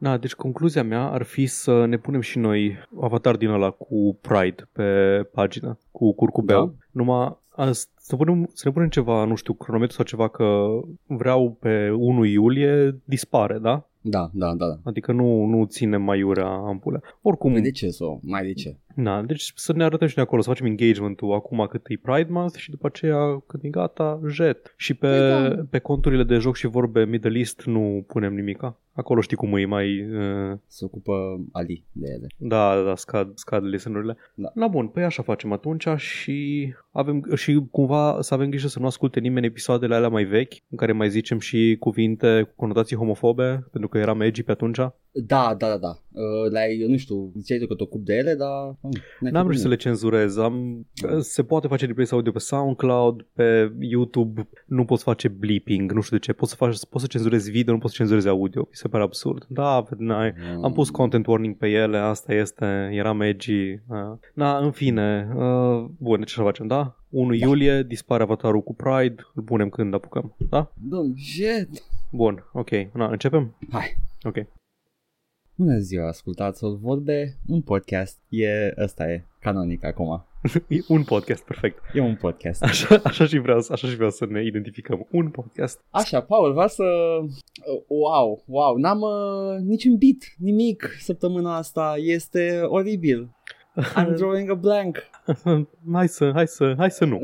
Da, deci concluzia mea ar fi să ne punem și noi avatar din ăla cu Pride pe pagină, cu curcubeu. Da. Numai a, să, punem, să ne punem ceva, nu știu, cronometru sau ceva că vreau pe 1 iulie dispare, da? Da, da, da. da. Adică nu, nu ține mai iurea ampulea. Oricum, Păi de ce să o? Mai de ce? Na, deci să ne arătăm și noi acolo, să facem engagement-ul acum cât e Pride Month și după aceea când e gata, jet. Și pe, Păi da. pe conturile de joc și vorbe Middle East nu punem nimica. Acolo știi cum e mai... Uh, Se ocupă Ali de ele. da, da, scad, scad listenurile. Da. Na bun, păi așa facem atunci și avem și cumva să avem grijă să nu asculte nimeni episoadele alea mai vechi, în care mai zicem și cuvinte cu conotații homofobe, pentru că eram edgy pe atunci. Da, da, da, da. Uh, la, eu nu știu, ziceai tu că te ocupi de ele, dar... Uh, n-ai N-am făcut vrut să le cenzurez. Am, se poate face replays audio pe SoundCloud, pe YouTube nu poți face bleeping, nu știu de ce. Poți să, faci, poți să cenzurezi video, nu poți să cenzurezi audio. Mi se pare absurd. Da, n-ai. Mm. Am pus content warning pe ele, asta este, eram edgy. Uh. Na, în fine, uh, bun, deci ce facem, da? 1 Da. iulie dispare avatarul cu Pride, îl punem când apucăm, da? Domn, jet! Bun, ok, na, începem? Hai! Ok. Bună ziua, ascultați o vorbe, un podcast. E, ăsta e, canonic acum. E un podcast, perfect. E un podcast. Așa, așa, și vreau, așa și vreau să ne identificăm. Un podcast. Așa, Paul, vreau să... uh, Wow, wow, n-am uh, niciun beat, nimic săptămâna asta. Este oribil. I'm drawing a blank. hai să, hai să, hai să nu.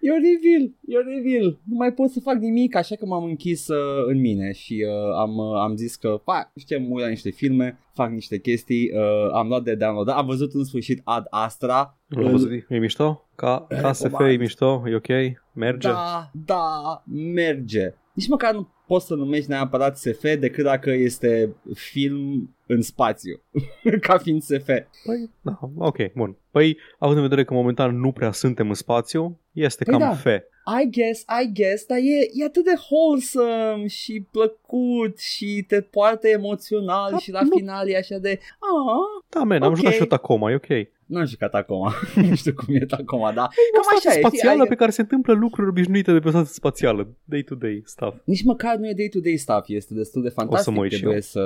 e oribil, e oribil. Nu mai pot să fac nimic, așa că m-am închis uh, în mine și uh, am, uh, am zis că fac, știu, mă uit la niște filme, fac niște chestii, uh, am luat de download, am văzut în sfârșit Ad Astra. L-am văzut, e mișto? Ca, ca SF e Recomand. mișto? E ok? Merge? Da, da, merge. Nici măcar nu poți să numești neapărat SF decât dacă este film în spațiu, ca fiind SF. Păi, da, ok, bun. Păi, având în vedere că momentan nu prea suntem în spațiu, este Păi cam da. fe. I guess, I guess, dar e, e atât de wholesome și plăcut și te poartă emoțional Da, și la nu- final e așa de ah, Da, man, am Ok. jucat și eu Tacoma, e ok. Nu am jucat acum, nu știu cum e acum, dar Cam cam așa stație e. știi, spațială ai- pe care se întâmplă lucruri obișnuite de pe o stație spațială. Day-to-day stuff. Nici măcar nu e day-to-day stuff, este destul de fantastic. mă uit și Trebuie eu. să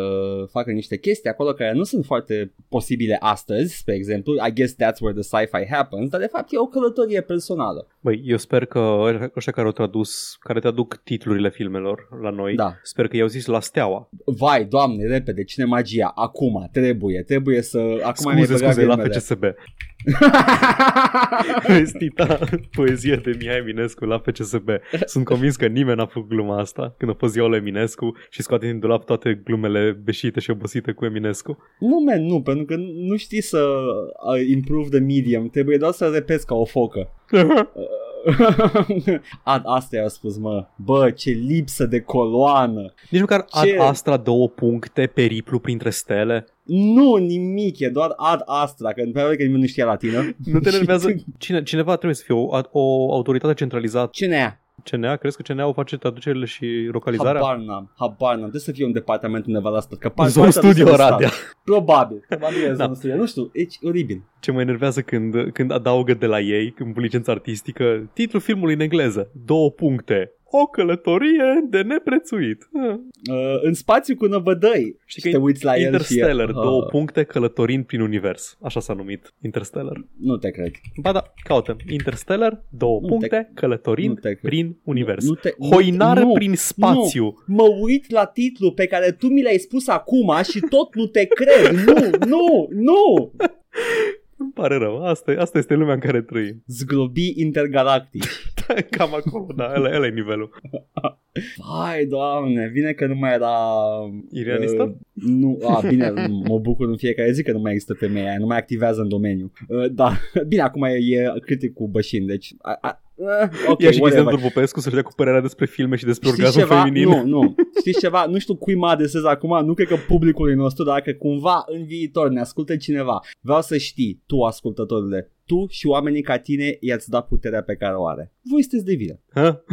facă niște chestii acolo care nu sunt foarte posibile astăzi, spre exemplu. I guess that's where the sci-fi happens, dar de fapt e o călătorie personală. Băi, eu sper că ăștia care au tradus, care traduc titlurile filmelor la noi, Da. sper că i-au zis la steaua. Vai, doamne, repede, cine magia? Acum, trebuie, trebuie să... Acum mi-ai Scuze, băgat scuze, la ghilimele. FCSB. Vestita poezie de Mihai Eminescu la FCSB. Sunt convins că nimeni n-a făcut gluma asta când a fost ziua lui Eminescu și scoate din dulap toate glumele beșite și obosite cu Eminescu. Nu, man, nu, pentru că nu știi să uh, improve the medium, trebuie doar să repeți ca o focă. Ad, asta i-a spus, mă. Bă, ce lipsă de coloană. Nici măcar Ce? Ad Astra două puncte, periplu printre stele. Nu, nimic, e doar Ad Astra, că probabil că nimeni nu știa latină. Nu te Și- nervează? Cine, cineva trebuie să fie o, o autoritate centralizată. Cine e? CNA? Crezi că CNA o face traducerile și localizarea? Habar n-am, habar n-am. Trebuie să fie un departament undeva la stat. Că par- Zone partea nu Studio se stat. Oradea. Probabil. Probabil e Da. Zone Studio. Nu știu, e oribil. Ce mă enervează când, când adaugă de la ei, când licență artistică, titlul filmului în engleză, două puncte. O călătorie de neprețuit. Ah. Uh, în spațiu cu năvădăi. Știi Și că te uiți la el și Interstellar, e, uh, două puncte călătorind prin univers. Așa s-a numit Interstellar. Nu te cred. Ba da, caută. Interstellar, două Nu puncte, nu călătorind te cred. prin univers. Nu te, nu- Hoinar nu, prin spațiu. Mă uit la titlu pe care tu mi l-ai spus acum și tot nu te cred. Nu, nu, nu. Îmi pare rău. Asta, asta este lumea în care trăim. Zglobi intergalactic. Cam acolo, da, ăla, ăla e nivelul. Vai, doamne, bine că nu mai era... Irianistă? Uh, nu, a, bine, mă bucur în fiecare zi că nu mai există femeia aia, nu mai activează în domeniu. Uh, da, bine, acum e, e critic cu bășin, deci... A, a, uh, ok, Ia și Cristian whatever. Turpopescu să-și dea cu părerea despre filme și despre Știți orgasm ceva? feminin. Nu, nu. Știți ceva? Nu știu cui mă adresez acum, nu cred că publicului nostru, dar dacă cumva în viitor ne ascultă cineva, vreau să știi, tu ascultătorule, tu și oamenii ca tine i-ați dat puterea pe care o are. Voi sunteți de vină. Ha?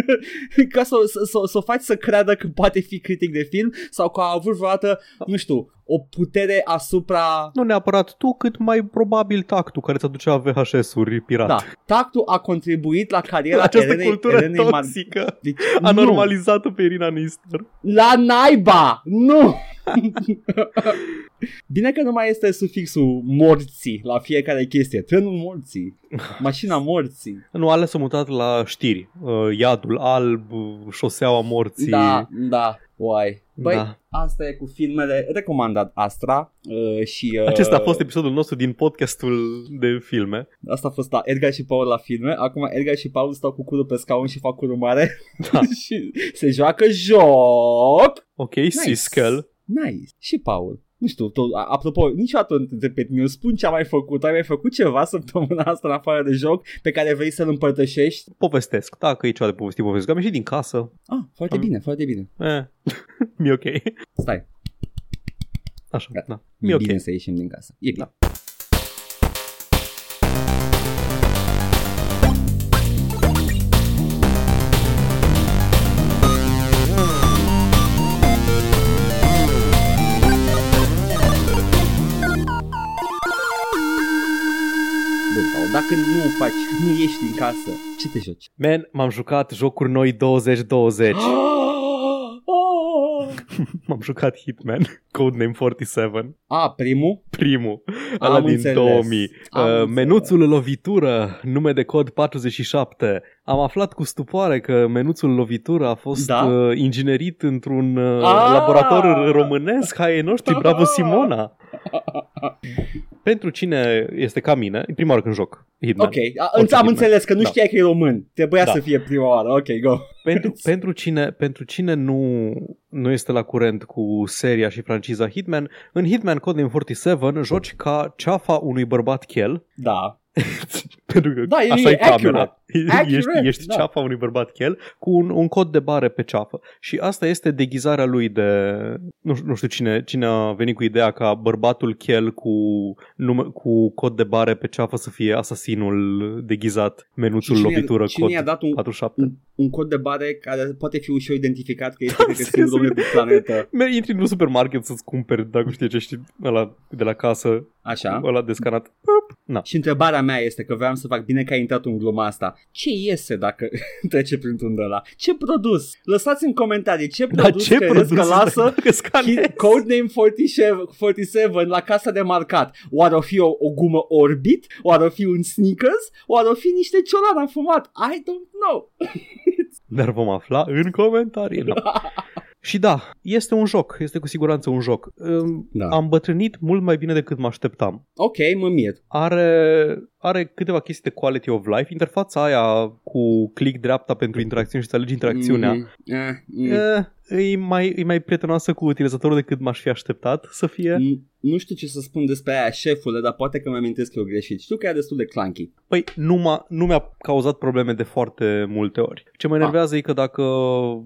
ca, să să- să- să o faci să creadă că poate fi critic de film sau că a avut vreodată, nu știu, o putere asupra... Nu neapărat tu, cât mai probabil tactul care ți aducea VHS-uri pirat. Da, tactul a contribuit la cariera Această Elenei, cultură Elenei Mar- toxică deci, a nu. normalizat-o pe Irina Nister. La naiba! Nu! Bine că nu mai este sufixul morții la fiecare chestie. Trenul morții, mașina morții. Nu, ales-o mutat la știri. Uh, Iadul alb, uh, șoseaua morții. Da, da, uai. Băi, Da. asta e cu filmele recomandat Astra uh, și... Uh, Acesta a fost episodul nostru din podcastul de filme. Asta a fost la Edgar și Paul la filme. Acum Edgar și Paul stau cu curul pe scaun și fac curul mare Da. și se joacă joc. Ok, nice. Siskel. Nice. Și Paul. Nu știu, tot, a- apropo, niciodată nu te repet, mi spun ce am mai făcut. Ai mai făcut ceva săptămâna asta în afară de joc pe care vrei să-l împărtășești? Povestesc. Dacă e ceva de povestit, povestesc. Am ieșit din casă. Ah, foarte Am- bine, foarte bine. Eh. Mi-e ok. Stai, Așa, Gata. da. e Mi-e ok. bine să ieșim din casă. E bine. Da. Dacă nu faci, nu ieși din casă, ce te joci? Man, m-am jucat jocuri noi 2020. m-am jucat Hitman, Codename 47, A, primul? primul, Am ăla din înțeles. 2000. Am Uh, înțeles. menuțul lovitură, nume de cod 47. Am aflat cu stupoare că menuțul lovitură a fost Da? uh, inginerit într-un uh, Ah! laborator românesc, hai ai noștri, bravo Simona! Pentru cine este ca mine, e prima oară când joc Hitman. Ok, a, Orice am Hitman. înțeles că nu Da. știai că e român. Trebuia Da. să fie prima oară. Ok, go. Pentru, pentru cine, pentru cine nu, nu este la curent cu seria și franciza Hitman, în Hitman Codename 47 joci ca ceafa unui bărbat chel, Da. pentru că Da, e- așa e e camera. accurate. ești, Accurate, ești da. ceafa unui bărbat chel cu un, un cod de bare pe ceafă. Și asta este deghizarea lui de... Nu, știu- nu știu cine, cine a venit cu ideea ca bărbatul chel cu, nume, cu cod de bare pe ceafă să fie asasinul deghizat, menuțul Și cine- lovitură, cine cod i-a dat un, 47. un, un cod de bare care poate fi ușor identificat că este cred că Serios, singurul pe planetă. Mergi, intri în un supermarket să-ți cumperi, dacă știi ce știi, ăla de la casă, Așa. ăla de scanat. Na. Și întrebarea mea este că vreau să fac bine că ai intrat în gluma asta. Ce iese dacă trece printr-un de ăla? Ce produs? Lăsați în comentarii ce Dar produs ce credeți produs că lasă dacă scanezi? Hit- Codename 47, 47 la casa de marcat. Oare o fi o, o gumă Orbit? Oare o fi un Snickers? Oare o fi niște ciolan afumat? I don't know. Dar vom afla în comentarii. No. Și da, este un joc, este cu siguranță un joc. Um, Da. Am bătrânit mult mai bine decât mă așteptam. Ok, mă mir. Are, are câteva chestii de quality of life. Interfața aia cu click dreapta pentru interacțiune și să alegi interacțiunea. Mm, eh, mm. Eh, e, mai, e mai prietenoasă cu utilizatorul decât m-aș fi așteptat să fie. N- Nu știu ce să spun despre aia, șefule, dar poate că mi amintesc eu greșit. Știu că e destul de clunky. Păi nu, m-a, nu mi-a cauzat probleme de foarte multe ori. Ce mă enervează e că dacă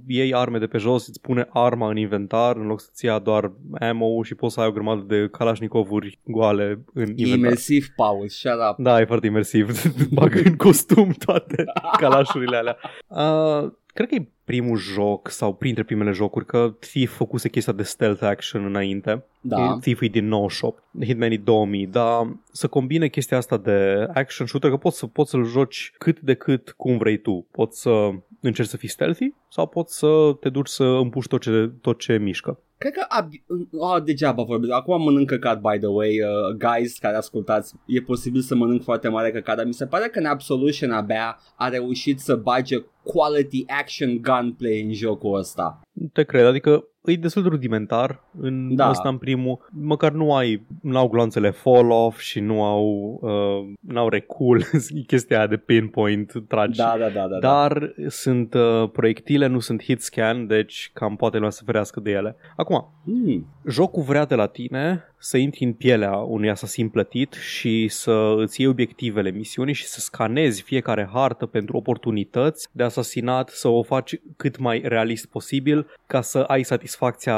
iei arme de pe jos, îți pune arma în inventar în loc să-ți ia doar ammo și poți să ai o grămadă de Kalashnikovuri goale în E inventar. imersiv, Paul, shut up. Da, e foarte imersiv. Bag în costum toate calașurile alea. Uh, cred că e primul joc sau printre primele jocuri că Thief făcuse chestia de stealth action înainte. Da. Thief e din 98, Hitman e 2000, dar să combine chestia asta de action shooter, că poți, să, poți să-l joci cât de cât cum vrei tu. Poți să încerci să fii stealthy sau poți să te duci să împuși tot ce, tot ce mișcă. Cred că ab- oh, degeaba vorbesc. Acum mănânc căcat, by the way, uh, guys care ascultați. E posibil să mănânc foarte mare căcat, dar mi se pare că în Absolution abia a reușit să bage quality action gunplay în jocul ăsta. Te cred, adică e destul de rudimentar în Da. da. ăsta în primul, măcar nu ai, nu au gloanțele fall off și nu au, uh, n-au recul, chestia aia de pinpoint tragi. Da, da, da, da. da. Dar sunt uh, proiectile, nu sunt hit scan, deci cam poate lumea să ferească de ele. Acum, Hmm. jocul vrea de la tine să intri în pielea unui asasin plătit și să îți iei obiectivele misiunii și să scanezi fiecare hartă pentru oportunități de asasinat, să o faci cât mai realist posibil ca să ai satisfacția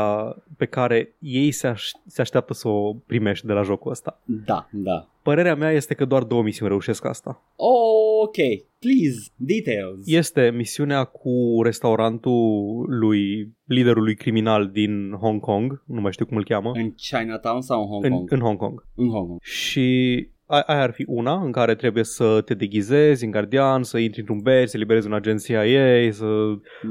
pe care ei se, aș- se așteaptă să o primești de la jocul ăsta. Da, da. Părerea mea este că doar două misiuni reușesc asta. Oh, ok, please, details. Este misiunea cu restaurantul lui liderului criminal din Hong Kong, nu mai știu cum îl cheamă. În Chinatown sau în Hong în, Kong? în Hong Kong. În Hong Kong. Și a- aia ar fi una în care trebuie să te deghizezi în gardian, să intri într-un ber, să eliberezi un agent CIA, să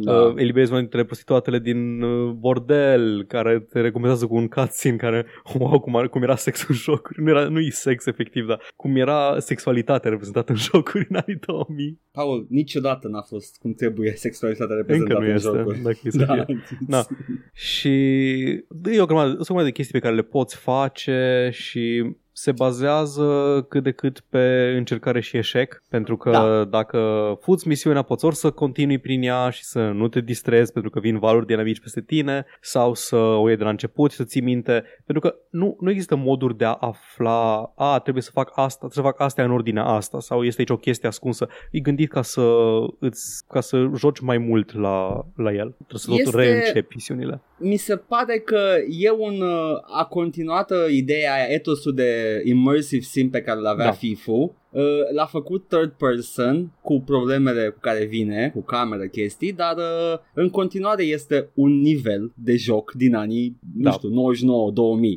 Da. uh, eliberezi una dintre prostituatele din uh, bordel, care te recompensează cu un cutscene care, wow, cum, ar, cum era sex în jocuri. Nu, era, nu-i sex efectiv, dar cum era sexualitatea reprezentată în jocuri în anii 2000. Paul, niciodată n-a fost cum trebuie sexualitatea Încă reprezentată nu în este, jocuri. dacă e să fie. Da. Și e o grămadă, sunt o grămadă de chestii pe care le poți face și se bazează cât de cât pe încercare și eșec, pentru că Da. dacă fuți misiunea poți ori să continui prin ea și să nu te distrezi pentru că vin valuri dinamici peste tine sau să o iei de la început și să ții minte, pentru că nu, nu există moduri de a afla, a, trebuie să fac asta, trebuie să fac astea în ordinea asta sau este aici o chestie ascunsă. E gândit ca să, îți, ca să joci mai mult la, la el. Trebuie să tot Este- reîncepi misiunile. Mi se pare că e un uh, a continuat uh, ideea aia, etosul de immersive sim pe care l-avea Da. da. FIFU. Uh, l-a făcut third person cu problemele cu care vine, cu cameră chestii, dar uh, în continuare este un nivel de joc din anii, Da. nu știu,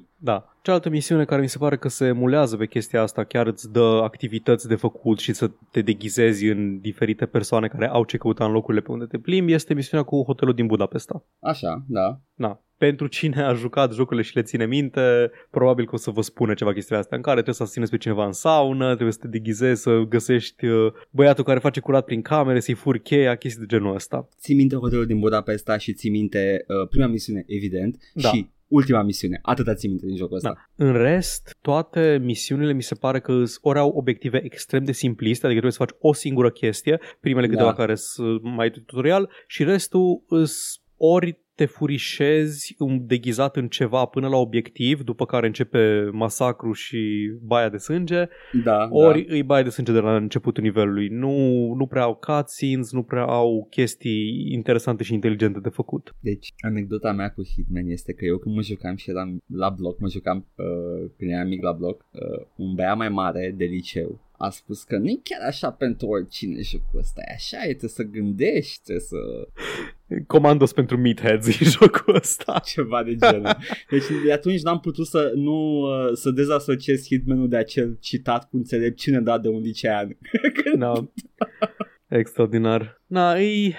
99-2000. Da. Cealaltă misiune care mi se pare că se emulează pe chestia asta, chiar îți dă activități de făcut și să te deghizezi în diferite persoane care au ce căuta în locurile pe unde te plimbi, este misiunea cu hotelul din Budapesta. Așa, da. Na. Pentru cine a jucat jocurile și le ține minte, probabil că o să vă spună ceva chestiile astea în care trebuie să asineți pe cineva în saună, trebuie să te deghizezi, să găsești uh, băiatul care face curat prin camere, să-i furi cheia, chestii de genul ăsta. Ții minte hotelul din Budapesta și ții minte uh, prima misiune, evident, Da. și ultima misiune. Atâta ții minte din jocul ăsta. Da. În rest, toate misiunile mi se pare că îs- ori au obiective extrem de simpliste, adică trebuie să faci o singură chestie, primele Da. câteva care sunt mai tutorial și restul îs ori te furișezi um, deghizat în ceva până la obiectiv, după care începe masacru și baia de sânge, Da, ori da. îi baia de sânge de la începutul nivelului. Nu, nu prea au cutscenes, nu prea au chestii interesante și inteligente de făcut. Deci, anecdota mea cu Hitman este că eu când mă jucam și eram la bloc, mă jucam uh, când eram mic la bloc, uh, un băiat mai mare de liceu a spus că nu e chiar așa pentru oricine jocul ăsta, e așa, e, trebuie să gândești, trebuie să... Comandos pentru meatheads e jocul ăsta. ceva de genul. Deci de atunci n-am putut să nu uh, să dezasociez Hitman-ul de acel citat cu înțelepciune dat de un licean. Da. Extraordinar. Na, e,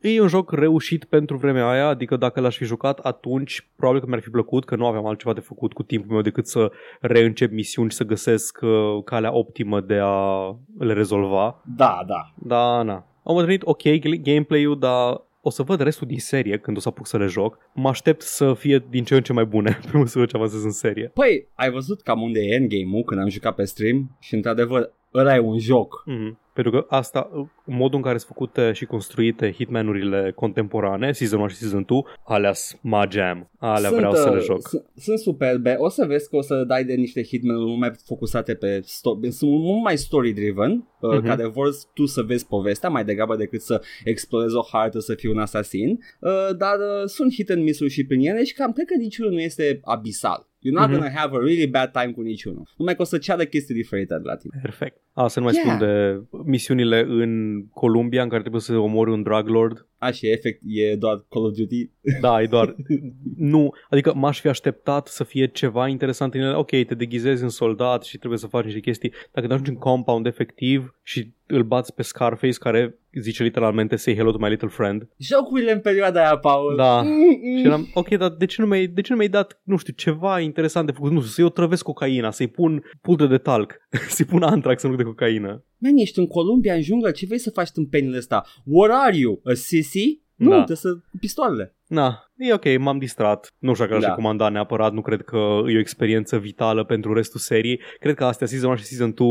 e un joc reușit pentru vremea aia, adică dacă l-aș fi jucat atunci, probabil că mi-ar fi plăcut, că nu aveam altceva de făcut cu timpul meu decât să reîncep misiuni și să găsesc uh, calea optimă de a le rezolva. Da, da. Da, na. Am întâlnit ok gameplay-ul, dar o să văd restul din serie când o să apuc să le joc. Mă aștept să fie din ce în ce mai bune pe măsură ce avansez în serie. Păi, ai văzut cam unde e endgame-ul când am jucat pe stream și într-adevăr ăla e un joc. Mm-hmm. Pentru că asta, modul în care sunt făcute și construite Hitman-urile contemporane, Season 1 și Season 2, alea sunt my jam. Alea vreau să le uh, joc. Sunt, sunt superbe. O să vezi că o să dai de niște hitman mult mai focusate pe sto- sunt mult mai story-driven, uh, Mhm. care vor tu să vezi povestea mai degrabă decât să explorezi o hartă să fii un asasin, uh, dar uh, sunt hit and miss și prin ele și cam cred că niciunul nu este abisal. You're not Mhm. gonna have a really bad time cu niciunul. Numai că o să ceară chestii diferite de la tine. Perfect. A, să nu mai Yeah. spun de misiunile în Columbia în care trebuie să omori un drug lord. Așa, efect, e doar Call of Duty. Da, e doar... nu, adică m-aș fi așteptat să fie ceva interesant în ele. Ok, te deghizezi în soldat și trebuie să faci niște chestii. Dacă te ajungi în compound efectiv și îl bați pe Scarface care zice literalmente say hello to my little friend. Jocurile în perioada aia, Paul. Da. Mm-mm. Și eram, ok, dar de ce nu mi-ai, de ce nu mi-ai dat, nu știu, ceva interesant de făcut? Nu știu, să-i otrăvesc cocaina, să-i pun pudră de talc, să-i pun antrax în loc de cocaină. Man, ești în Columbia, în junglă, ce vrei să faci în penile ăsta? What are you? A sissy? Nu, Da. trebuie să cu pistoalele. Na, e ok, m-am distrat. Nu știu dacă l-aș Da. recomanda neapărat, nu cred că e o experiență vitală pentru restul seriei. Cred că astea, Season 1 și Season 2,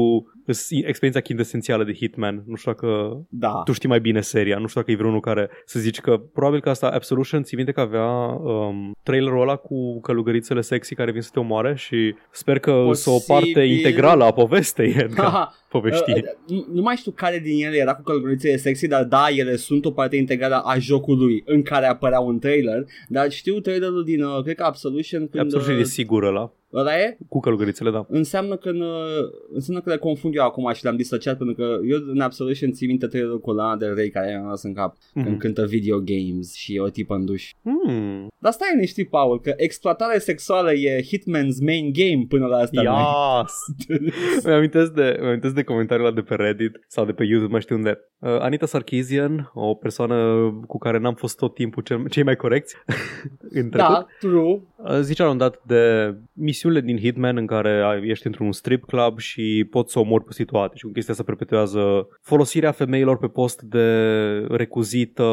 sunt experiența chintesențială de Hitman. Nu știu dacă Da. tu știi mai bine seria, nu știu dacă e vreunul care să zici că probabil că asta Absolution, ții minte că avea um, trailerul ăla cu călugărițele sexy care vin să te omoare și sper că să o parte Posibil. integrală a povestei, Edgar, Haha, povestii. uh, nu- nu mai știu care din ele era cu călugărițele sexy, dar da, ele sunt o parte integrală a jocului în care apărea un trailer, dar știu trailerul din, uh, cred că Absolution, când... Absolution uh, e sigur ăla. Ăla e? Cu călugărițele, da. Înseamnă că, în, înseamnă că le confund eu acum și le-am disociat pentru că eu în Absolution țin minte trailerul cu Lana Del Rey care mi-a în cap mm-hmm. când cântă video games și e o tipă în duș. Mm. Dar stai ne știi, Paul, că exploatarea sexuală e Hitman's main game până la asta. Yes! mi-amintesc de, mi de comentariul de pe Reddit sau de pe YouTube, mai știu unde. Uh, Anita Sarkeesian, o persoană cu care n-am fost tot timpul cel, cei mai corecți în trecut. Da, true. Uh, zicea un dat de misiunile din Hitman în care ești într-un strip club și poți să omori prostituate și cu chestia asta perpetuează folosirea femeilor pe post de recuzită.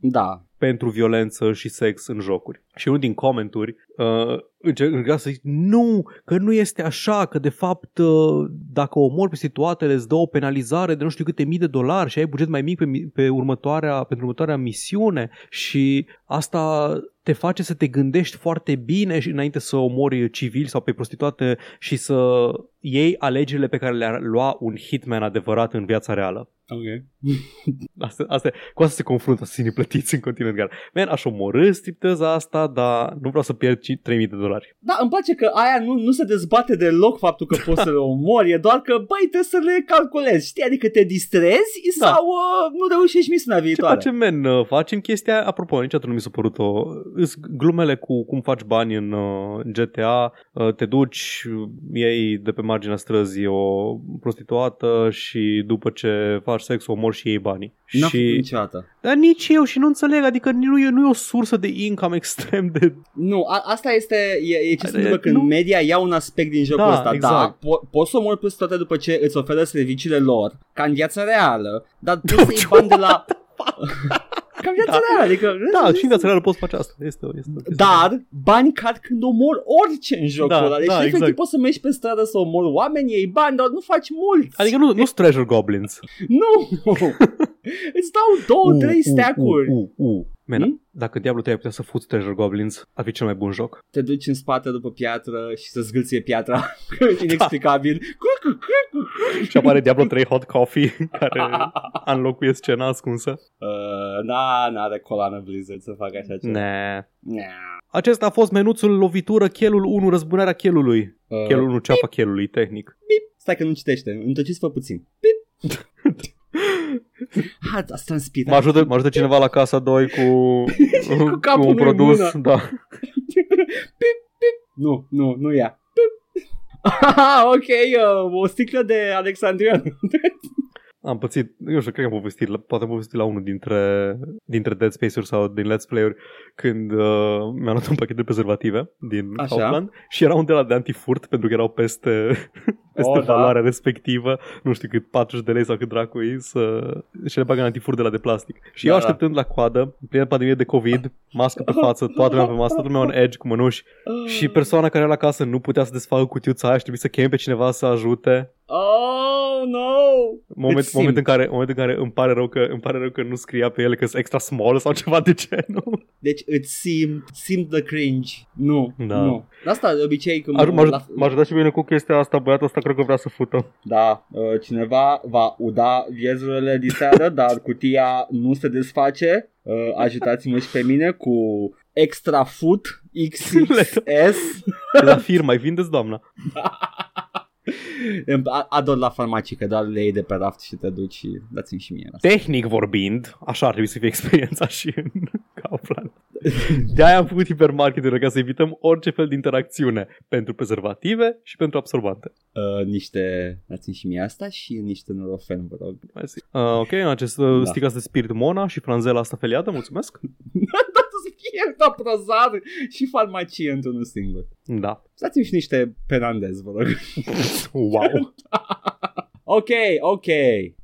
Da pentru violență și sex în jocuri. Și unul din comenturi uh, încerca să zic nu, că nu este așa, că de fapt uh, dacă omori pe situatele îți dă o penalizare de nu știu câte mii de dolari și ai buget mai mic pe, pe următoarea, pentru următoarea misiune și asta te face să te gândești foarte bine și înainte să omori civili sau pe prostituate și să iei alegerile pe care le-ar lua un hitman adevărat în viața reală. Ok. asta, asta, cu asta se confruntă sinii plătiți în continuu. Man, aș omorâ stripteza asta, dar nu vreau să pierd 3000 de dolari. Da, îmi place că aia nu, nu se dezbate deloc faptul că poți să le omori, e doar că, băi, trebuie să le calculezi, știi? Adică te distrezi da. sau uh, nu reușești misiunea viitoare. Ce facem, men? Uh, facem chestia, apropo, niciodată nu mi s-a părut o... glumele cu cum faci bani în uh, GTA, uh, te duci, iei de pe marginea străzii o prostituată și după ce faci sex o omori și iei banii. N-a și... niciodată. Dar nici eu și nu înțeleg, adică nu e, nu e o sursă de income extrem de... Nu, a, asta este, e, e ce se întâmplă când nu... media ia un aspect din jocul da, ăsta. Da, exact. Da, po- poți să omori pe toate după ce îți oferă serviciile lor, ca în viața reală, dar trebuie să iei bani de la... Ca viața da. reală, adică... Da, și în viața reală poți face asta. Este, este, este Dar bani cad când omor orice în jocul da, ăla. Deci da, efectiv poți să mergi pe stradă să omori oameni, iei bani, dar nu faci mult. Adică nu, nu treasure goblins. nu! Îți dau două, uh, trei stack-uri. Uh, uh, uh. Man, hmm? dacă Diablo 3 ai putea să fuți Treasure Goblins, ar fi cel mai bun joc. Te duci în spate după piatră și să zgâlție piatra inexplicabil. Da. și apare Diablo 3 Hot Coffee care înlocuie scena ascunsă. Uh, na, n-are coloană Blizzard să facă așa ceva. Nah. Nah. Acesta a fost menuțul lovitură, chelul 1, răzbunarea chelului. Uh, chelul 1, ceapa Bip. chelului, tehnic. Bip. Stai că nu citește, întăciți-vă puțin. Bip. Ha, asta Mă ajută, mă ajută cineva la casa 2 cu, cu, cu un produs. Da. pip, pip. Nu, nu, nu ia. Pip. ok, uh, o sticlă de Alexandrian. Am pățit, eu știu, cred că am povestit, poate am povestit la unul dintre, dintre Dead Space-uri sau din Let's Play-uri când uh, mi-am luat un pachet de prezervative din Așa. Kaufland și era un de la de antifurt pentru că erau peste, peste oh, da. valoarea da. respectivă, nu știu cât 40 de lei sau cât dracu să... și le bagă în antifurt de la de plastic. Și da, eu da. așteptând da. la coadă, plină pandemie de COVID, mască pe față, toată lumea pe masă, toată lumea un edge cu mănuși și persoana care era la casă nu putea să desfacă cutiuța aia și trebuie să cheme pe cineva să ajute. Oh, no! Moment, moment, în care, moment în care îmi pare, rău că, îmi pare rău că nu scria pe ele că sunt extra small sau ceva de genul. Deci îți simt, simt the cringe. Nu, da. nu. Asta de obicei când... M-a, la... m-aș ajutat și bine cu chestia asta, băiatul ăsta cred că vrea să fută. Da, uh, cineva va uda viezurile de seară, dar cutia nu se desface. Uh, ajutați-mă și pe mine cu Extra Foot XXS. La firma, îi vindeți doamna. Ador la farmacii că doar le iei de pe raft și te duci și dați-mi și mie. Asta. Tehnic vorbind, așa ar trebui să fie experiența și în Kaufland. De-aia am făcut hipermarketing ca să evităm orice fel de interacțiune pentru prezervative și pentru absorbante. Uh, niște, dați-mi și mie asta și niște norofen, vă rog. Uh, ok, acest uh, da. sticla de spirit Mona și franzela asta feliată, mulțumesc. Pierda prozar și farmacie într-unul singur. Da. Dați-mi și niște penandez, vă rog. wow. ok, ok.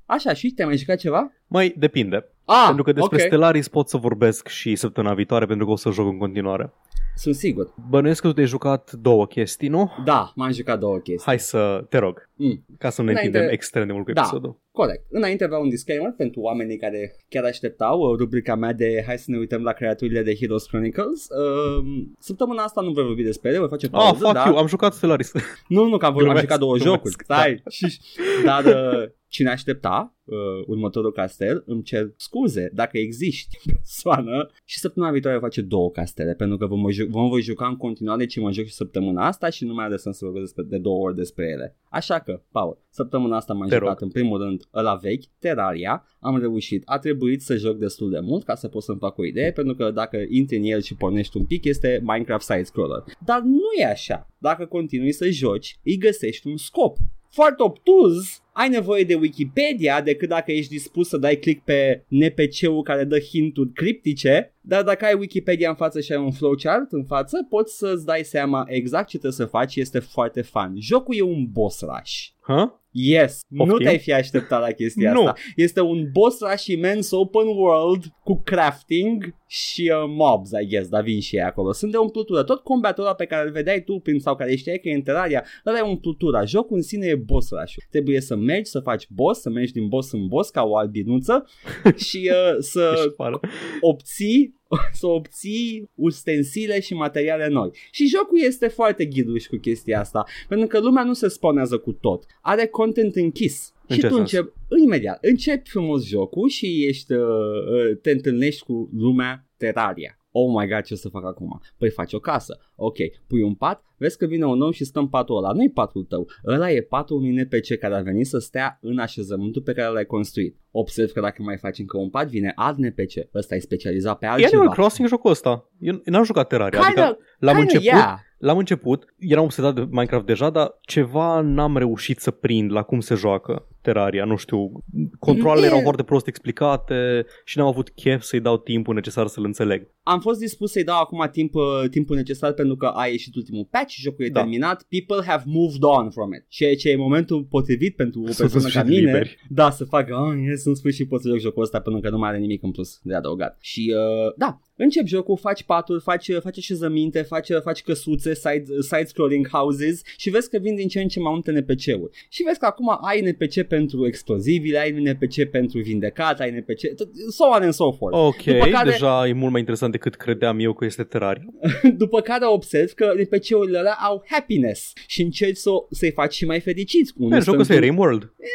Așa, și te-ai mai jucat ceva? Mai depinde. Ah, pentru că despre okay. Stellaris pot să vorbesc și săptămâna viitoare pentru că o să joc în continuare. Sunt sigur. Bănuiesc că tu te-ai jucat două chestii, nu? Da, m-am jucat două chestii. Hai să, te rog, mm. ca să nu ne Înainte... întindem extrem de mult cu da. episodul. Corect. Înainte vreau un disclaimer pentru oamenii care chiar așteptau rubrica mea de hai să ne uităm la creaturile de Heroes Chronicles. Uh, săptămâna asta nu voi vorbi despre ele, voi face pauză. Ah, fuck dar... you, am jucat Stellaris. Nu, nu, că am, am jucat două jocuri. Stai. Da. dar uh, cine aștepta uh, următorul castel, îmi cer scuze dacă existi persoană și săptămâna viitoare face două castele pentru că vom, vom voi juca în continuare ce mă joc și săptămâna asta și nu mai are sens să vorbesc de două ori despre ele. Așa că, Paul, săptămâna asta m-am Te jucat rog. în primul rând la vechi, Terraria, am reușit, a trebuit să joc destul de mult ca să pot să-mi fac o idee pentru că dacă intri în el și pornești un pic este Minecraft side-scroller. Dar nu e așa. Dacă continui să joci, îi găsești un scop foarte obtuz, ai nevoie de Wikipedia decât dacă ești dispus să dai click pe NPC-ul care dă hinturi criptice, dar dacă ai Wikipedia în față și ai un flowchart în față, poți să-ți dai seama exact ce trebuie să faci, este foarte fun. Jocul e un boss rush. Huh? Yes, Poftim? nu te-ai fi așteptat la chestia nu. asta. Este un boss rush imens open world cu crafting și uh, mobs, I guess, dar vin și ei acolo. Sunt de umplutură. Tot combatul pe care îl vedeai tu prin, sau care știai că e în Terraria, ăla e umplutura. Jocul în sine e boss rush Trebuie să mergi, să faci boss, să mergi din boss în boss ca o albinuță și uh, să obții să obții ustensile și materiale noi. Și jocul este foarte ghiduș cu chestia asta, pentru că lumea nu se sponează cu tot. Are content închis. În și tu începi, imediat, începi frumos jocul și ești, uh, uh, te întâlnești cu lumea Terraria oh my god, ce o să fac acum? Păi faci o casă, ok, pui un pat, vezi că vine un om și stă în patul ăla, nu-i patul tău, ăla e patul unui NPC care a venit să stea în așezământul pe care l-ai construit. Observ că dacă mai faci încă un pat, vine alt NPC, ăsta e specializat pe altceva. E Animal Crossing jocul ăsta, eu n-am jucat Terraria, kinda, adică l-am început, yeah. L-am început, eram obsedat de Minecraft deja, dar ceva n-am reușit să prind la cum se joacă Terraria, nu știu. Controlele erau foarte prost explicate și n-am avut chef să-i dau timpul necesar să-l înțeleg. Am fost dispus să-i dau acum timp, uh, timpul necesar pentru că a ieșit ultimul patch, jocul e da. terminat, people have moved on from it. Ceea ce e momentul potrivit pentru o persoană ca mine. Liberi. Da, să facă, ah, yes, în sfârșit pot să joc jocul ăsta pentru că nu mai are nimic în plus de adăugat. Și uh, da, Încep jocul, faci paturi, faci, faci așezăminte, faci, faci căsuțe, side, side-scrolling houses și vezi că vin din ce în ce mai multe NPC-uri. Și vezi că acum ai NPC pentru explozibile, ai NPC pentru vindecat, ai NPC, so on and so forth. Ok, După care... deja e mult mai interesant decât credeam eu că este Terraria. După care observ că NPC-urile alea au happiness și încerci să, să-i faci și mai fericiți. Unul jocul ăsta e Rimworld. E,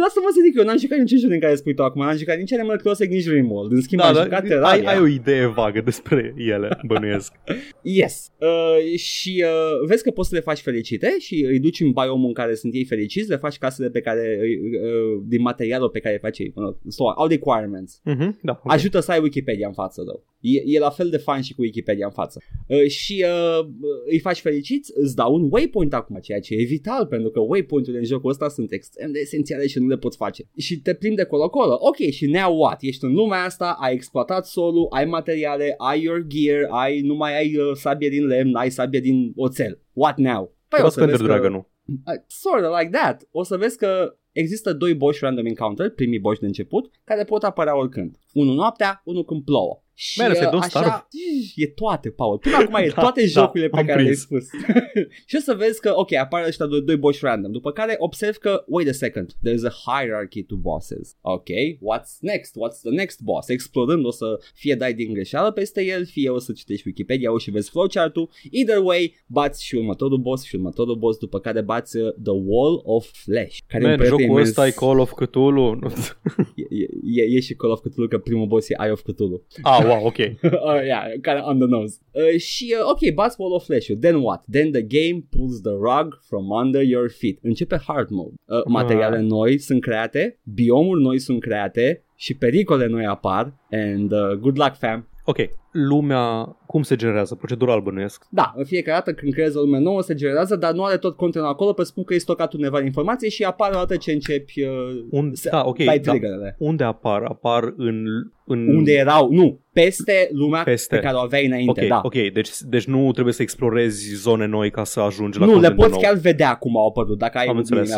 lasă-mă să zic eu, n-am jucat niciun joc din care spui tu acum, n-am jucat nici Animal Crossing, nici Rimworld. În schimb, da, am da, jucat Terraria. Ai, ai o idee vagă despre ele, bănuiesc. yes. Uh, și uh, vezi că poți să le faci fericite și îi duci în biomul în care sunt ei fericiți, le faci casele pe care, uh, din materialul pe care faci ei. Uh, so, au requirements. Uh-huh, da, okay. Ajută să ai Wikipedia în față, though. E, e la fel de fan și cu Wikipedia în față. Uh, și uh, îi faci fericiți, îți dau un waypoint acum, ceea ce e vital, pentru că waypoint-urile în jocul ăsta sunt extrem de esențiale și nu le poți face. Și te plimbi de colo-colo. Ok, și now what? Ești în lumea asta, ai exploatat solul, ai materiale, ai your gear, ai, nu mai ai uh, sabie din lemn, ai sabie din oțel. What now? Păi o să vezi că... Uh, sort of like that. O să vezi că există doi boși random encounter, primii boși de început, care pot apărea oricând. Unul noaptea, unul când plouă. Și Mere, uh, așa, e toate, Paul. Până acum e da, toate da, jocurile pe care le-ai spus. și o să vezi că, ok, apar ăștia doi, doi boss random, după care observ că, wait a second, there's a hierarchy to bosses. Ok, what's next? What's the next boss? Explodând o să fie dai din greșeală peste el, fie o să citești Wikipedia și vezi flowchart-ul. Either way, bați și următorul boss și următorul boss, după care bați uh, The Wall of Flesh. Care Man, jocul imens... ăsta e Call of Cthulhu. e, e, e, și Call of Cthulhu, că primul boss e Eye of Cthulhu. Ah, wow, ok. uh, yeah, kind of on the nose. Uh, și, uh, ok, bați Wall of Flash Then what? Then the game pulls the rug from under your feet. Începe hard mode. Uh, materiale uh. noi sunt create, biomuri noi sunt create și pericole noi apar and uh, good luck fam. Ok, lumea cum se generează? Procedural bănuiesc. Da, în fiecare dată când creezi o lume nouă se generează, dar nu are tot contenul acolo, pe spun că e stocat undeva de informație și apare o dată ce începi uh, Un, da, ok, da. Unde apar? Apar în, în... Unde erau, nu, peste lumea peste. pe care o aveai înainte, okay, da. Ok, deci, deci nu trebuie să explorezi zone noi ca să ajungi la Nu, le poți nou. chiar vedea cum au apărut, dacă ai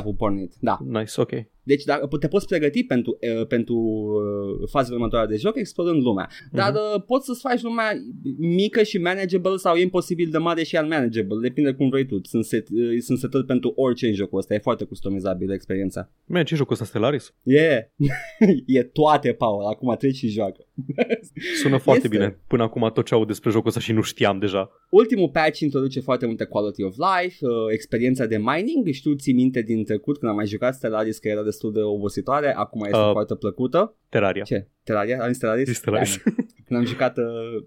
un pornit. Da. Nice, ok. Deci dacă, te poți pregăti pentru, uh, pentru uh, faza următoare de joc explorând lumea. Dar uh-huh. uh, poți să-ți faci lumea mică și manageable sau e imposibil de mare și unmanageable. Depinde cum vrei tu. Sunt, set, uh, sunt setări pentru orice în jocul ăsta. E foarte customizabil experiența. Man, ce jocul ăsta Stellaris? Yeah. e toate, Paul. Acum treci și joacă. Sună foarte este. bine. Până acum tot ce aud despre jocul ăsta și nu știam deja. ultimul patch introduce foarte multe quality of life, uh, experiența de mining, știu, ții minte din trecut când am mai jucat Stellaris că era destul de obositoare, acum este Uh, foarte plăcută. Terraria. Ce? Terraria? Am zis Stellaris? Zis Stellaris. Damn. Când am jucat, uh,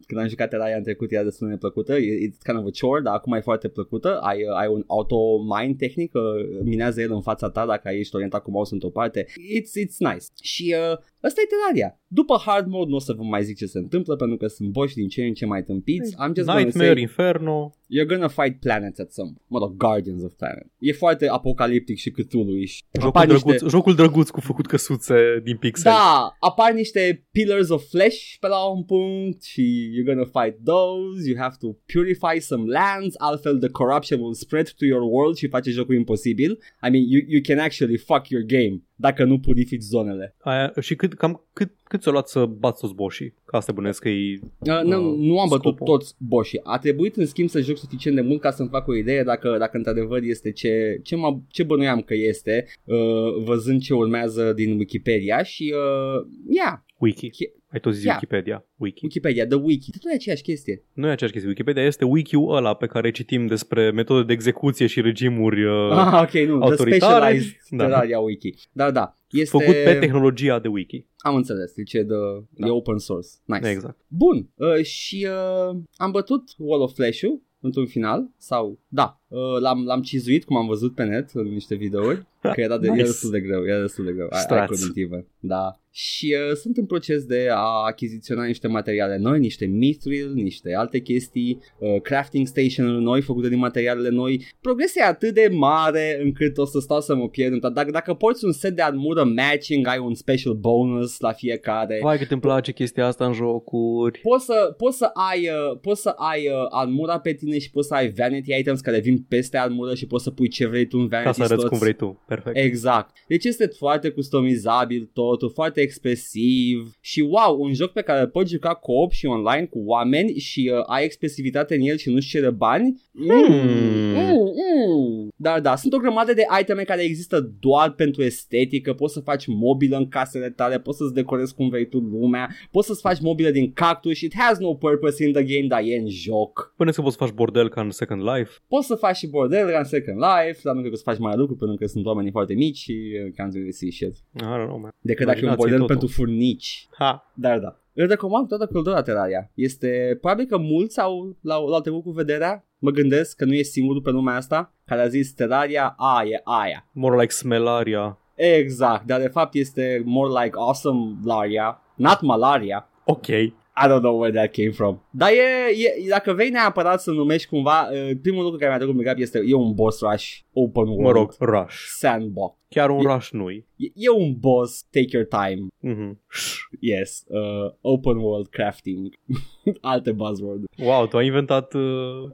când am jucat Terraria în trecut era destul de neplăcută, it's kind of a chore, dar acum e foarte plăcută, ai, uh, ai un auto mine tehnic, uh, minează el în fața ta dacă ești orientat cu mouse într-o parte, it's, it's nice. Și uh, ăsta e Terraria. După hard mode nu o să vă mai zic ce se întâmplă pentru că sunt boși din ce în ce mai tâmpiți. I'm just gonna Nightmare, say, Inferno. you're gonna fight planets at some, mă rog, Guardians of Planet. E foarte apocaliptic și Cthulhu-ish. Jocul Apar drăguț, niște- jocul drăguț cu făcut căsuțe din pixel. Da, apar niște pillars of flesh pe la un punct și you're gonna fight those, you have to purify some lands, altfel the corruption will spread to your world și face jocul imposibil. I mean, you, you can actually fuck your game dacă nu purifici zonele. Aia, și cât, cam, cât, cât ți-a luat să bați toți boșii? Ca asta bănesc că e... Uh, nu, Uh, nu am bătut scopul. toți boșii. A trebuit în schimb să joc suficient de mult ca să-mi fac o idee dacă, dacă într-adevăr este ce, ce, mă, ce bănuiam că este, uh, văzând ce urmează din Wikipedia și, uh, yeah, Wiki. Chi- Ai tot zis Ia. Wikipedia. Wiki. Wikipedia, the wiki, tot e aceeași chestie. Nu e aceeași chestie. Wikipedia este wiki-ul ăla pe care citim despre metode de execuție și regimuri uh, Ah, ok, nu, the autoritare. specialized Da. Terraria wiki. Da, da, este... făcut pe tehnologia de wiki. Am înțeles, deci e, de, Da. e open source. Nice. Exact. Bun, uh, și uh, am bătut Wall of Flash-ul într-un final, sau, da, uh, l-am, l-am cizuit cum am văzut pe net în niște videouri, că era, de, Nice. era destul de greu, era destul de greu, I, I Strats. couldn't even, da. Și uh, sunt în proces de a achiziționa niște materiale noi, niște mithril, niște alte chestii, uh, crafting station noi făcute din materialele noi. Progresia e atât de mare încât o să stau să mă pierd. în toate. Dacă, dacă porți un set de armură matching, ai un special bonus la fiecare. Vai cât îmi place chestia asta în jocuri. Poți să, poți să ai, uh, poți să ai uh, armura pe tine și poți să ai vanity items care vin peste armură și poți să pui ce vrei tu în vanity Ca să arăți slots. cum vrei tu. Perfect. Exact. Deci este foarte customizabil totul, foarte expresiv și wow, un joc pe care îl poți juca co-op și online cu oameni și uh, ai expresivitate în el și nu-ți cere bani. Hmm. Mm, mm. Dar da, sunt o grămadă de iteme care există doar pentru estetică, poți să faci mobilă în casele tale, poți să-ți decorezi cum vrei tu lumea, poți să-ți faci mobilă din cactus, it has no purpose in the game, dar e în joc. Până să poți să faci bordel ca în Second Life. Poți să faci și bordel ca în Second Life, dar nu cred că să faci mai lucru pentru că sunt oamenii foarte mici și uh, can't really see shit. I don't know, man. Decât dacă e un Imaginație bordel totul. pentru furnici. Ha. Dar da. Îl recomand toată căldura Terraria. Este, probabil că mulți au, l-au, l-au trecut cu vederea. Mă gândesc că nu e singurul pe lumea asta care a zis Terraria, a, e aia. More like Smellaria. Exact, dar de fapt este more like awesome Laria, not malaria. Ok. I don't know where that came from. Dar e, e dacă vrei neapărat să numești cumva, uh, primul lucru care mi-a trecut în cap este e un boss rush open world. Mă rog, rush. Sandbox. Chiar un E- rush nu-i. E, e un boss, take your time. Mhm. Yes, uh, open world crafting. Alte buzzword. Wow, tu ai inventat uh,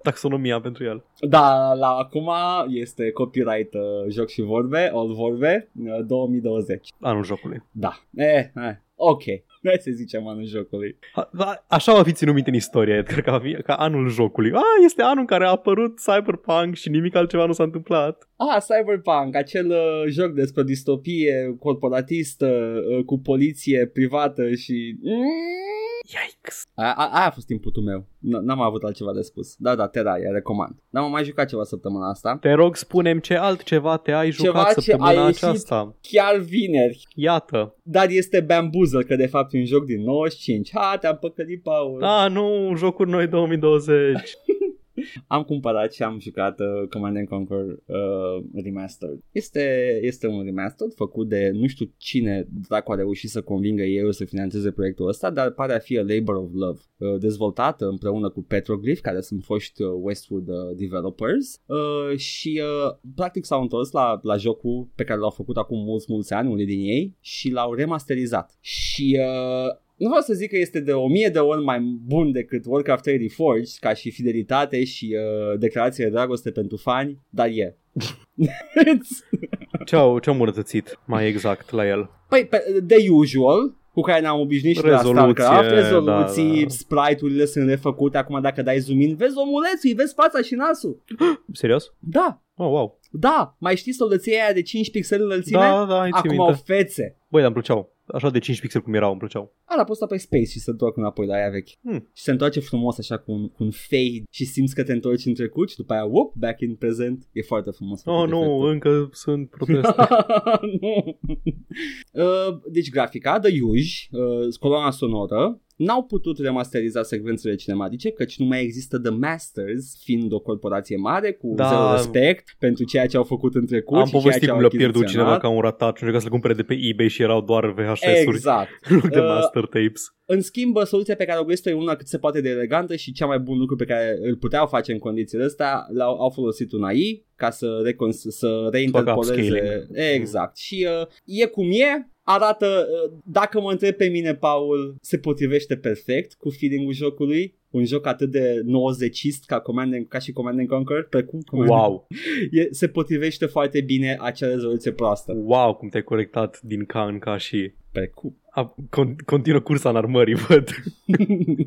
taxonomia pentru el. Da, la acum este copyright uh, joc și vorbe, all vorbe, uh, 2020. Anul jocului. Da. Eh, eh, ok. Hai să zicem anul jocului. A, da, așa va fi ținut minte în istorie, Edgar, ca, fi- ca anul jocului. A, este anul în care a apărut Cyberpunk și nimic altceva nu s-a întâmplat. Ah, Cyberpunk, acel uh, joc despre distopie corporatistă uh, cu poliție privată și... Yikes. A, a, aia a fost inputul meu. N- N-am avut altceva de spus. Da, da, Terraria, recomand. N-am mai jucat ceva săptămâna asta. Te rog, spunem ce altceva te ai Ceva jucat ce săptămâna a ieșit. aceasta. Chiar vineri. Iată. Dar este Bamboozle, că de fapt e un joc din 95. Ha, te-am păcălit, Paul. Da, nu, jocuri noi 2020. Am cumpărat și am jucat uh, Command and Conquer uh, Remastered. Este, este un remastered făcut de nu știu cine dracu a reușit să convingă eu să financeze proiectul ăsta, dar pare a fi a labor of love. Uh, dezvoltat împreună cu Petroglyph, care sunt foști uh, Westwood uh, developers uh, și uh, practic s-au întors la, la jocul pe care l-au făcut acum mulți, mulți ani, unii din ei, și l-au remasterizat. Și uh, nu vreau să zic că este de o mie de ori mai bun decât Warcraft 3 Reforged ca și fidelitate și uh, declarație de dragoste pentru fani, dar e. Ce-au, ce-au îmbunătățit mai exact la el? păi, pe, de usual, cu care ne-am obișnuit și de la Rezoluție, StarCraft, rezoluții, da, da. sprite-urile sunt refăcute, acum dacă dai zoom in, vezi omulețul, îi vezi fața și nasul. Serios? Da, Oh, wow. da, mai știi soldăția aia de 5 pixeli înălțime? Da, da, da, îi ții Acum minte. au fețe. Băi, dar îmi plăceau. Așa de 5 pixeli cum erau, îmi plăceau. Ala, poți sta pe Space și se întorc înapoi la aia vechi. Hmm. Și se întoarce frumos așa cu un, cu un fade și simți că te întorci în trecut și după aia, whoop, back in present. E foarte frumos. Oh, făcut nu, efectul. încă sunt proteste. nu. uh, deci grafica, The Huge, uh, coloana sonoră, n-au putut remasteriza secvențele cinematice căci nu mai există The Masters, fiind o corporație mare cu Da. zero respect pentru ceea ce au făcut în trecut Am și ceea povestit ce cum au le-a pierdut cineva achiziționat. ca un ratat și încerca să le cumpere de pe eBay și erau doar VHS-uri Exact. în loc de Uh, master tapes. În schimb, soluția pe care o găsit e una cât se poate de elegantă și cea mai bun lucru pe care îl puteau face în condițiile astea, l-au, au folosit un AI ca să, recon- să reinterpoleze. upscaling. Exact. Și uh, e cum e, arată, uh, dacă mă întreb pe mine, Paul, se potrivește perfect cu feeling-ul jocului. Un joc atât de 90ist ca, Command and, ca și Command and Conquer, precum Command Wow, e, se potrivește foarte bine acea rezoluție proastă. wow, cum te-ai corectat din ca în ca și... Precum. A, con- continuă cursa în armării, văd.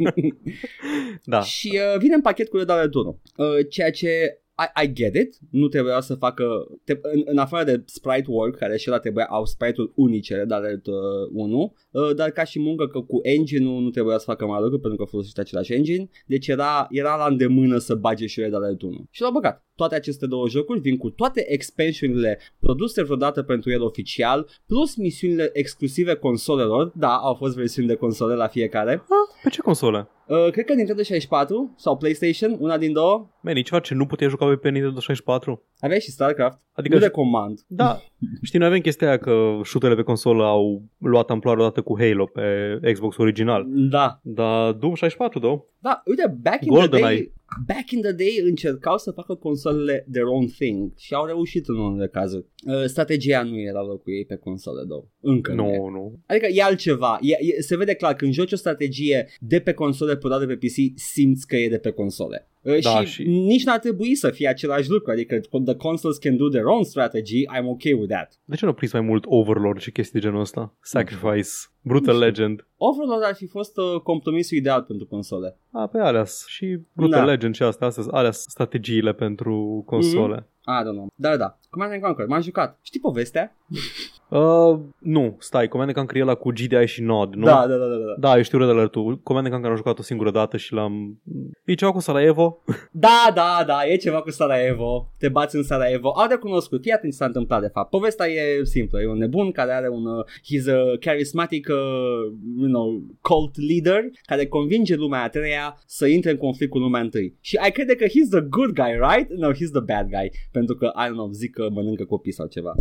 da. Și uh, vine în pachet cu Red Alert 1, uh, ceea ce I, I get it, nu trebuia să facă, te, în, în afară de sprite work, care și la trebuia, au sprite-uri unice Red Alert uh, 1, uh, dar ca și muncă că cu engine-ul nu trebuia să facă mai lucru pentru că folosește același engine, deci era, era la îndemână să bage și Red Alert 1. Și l-au băgat. Toate aceste două jocuri vin cu toate expansiunile produse vreodată pentru el oficial, plus misiunile exclusive consolelor, da, au fost versiuni de console la fiecare, Ah, pe ce console? Uh, cred că Nintendo 64 sau PlayStation, una din două. Man, e ceva ce nu puteai juca pe Nintendo 64? Aveai și StarCraft. Adică, Adică nu recomand. da, știi, noi avem chestia aia că șutele pe consolă au luat amploare odată cu Halo pe Xbox original. Da. Dar Doom 64, da? Da, uite, back in GoldenEye. the day, back in the day încercau să facă consolele their own thing și au reușit în unele cazuri. Uh, strategia nu era locul ei pe console, două. Încă nu. e. Nu, nu. Adică e altceva. E, e, se vede clar când joci o strategie de pe console purată pe PC, simți că e de pe console. Uh, Da, și, și- nici n-ar trebui să fie același lucru. Adică the consoles can do their own strategy, I'm okay with that. De ce nu au prins mai mult Overlord și chestii de genul ăsta? Sacrifice, Brutal Nu știu. Legend. Overlord ar fi fost uh, compromisul ideal pentru console. A, pe alea și Brutal Da. Legend și astea, astea, alea sunt strategiile pentru console. I don't know. Da, da, da. Command and Conquer, m-am jucat. Știi povestea? Uh, nu, stai, Command and Conquer e ăla cu GDI și Nod, nu? Da, da, da, da, da. Da, eu știu Red Alert Command and Conquer am jucat o singură dată și l-am... E ceva cu Sarajevo? Da, da, da, e ceva cu Sarajevo. Te bați în Sarajevo. Au recunoscut. Fii atent ce s-a întâmplat de fapt. Povestea e simplă. E un nebun care are un... Uh, he's a charismatic, uh, you know, cult leader care convinge lumea a treia să intre în conflict cu lumea întâi. Și ai crede că he's the good guy, right? No, he's the bad guy. Pentru că, I don't know, zic că mănâncă copii sau ceva.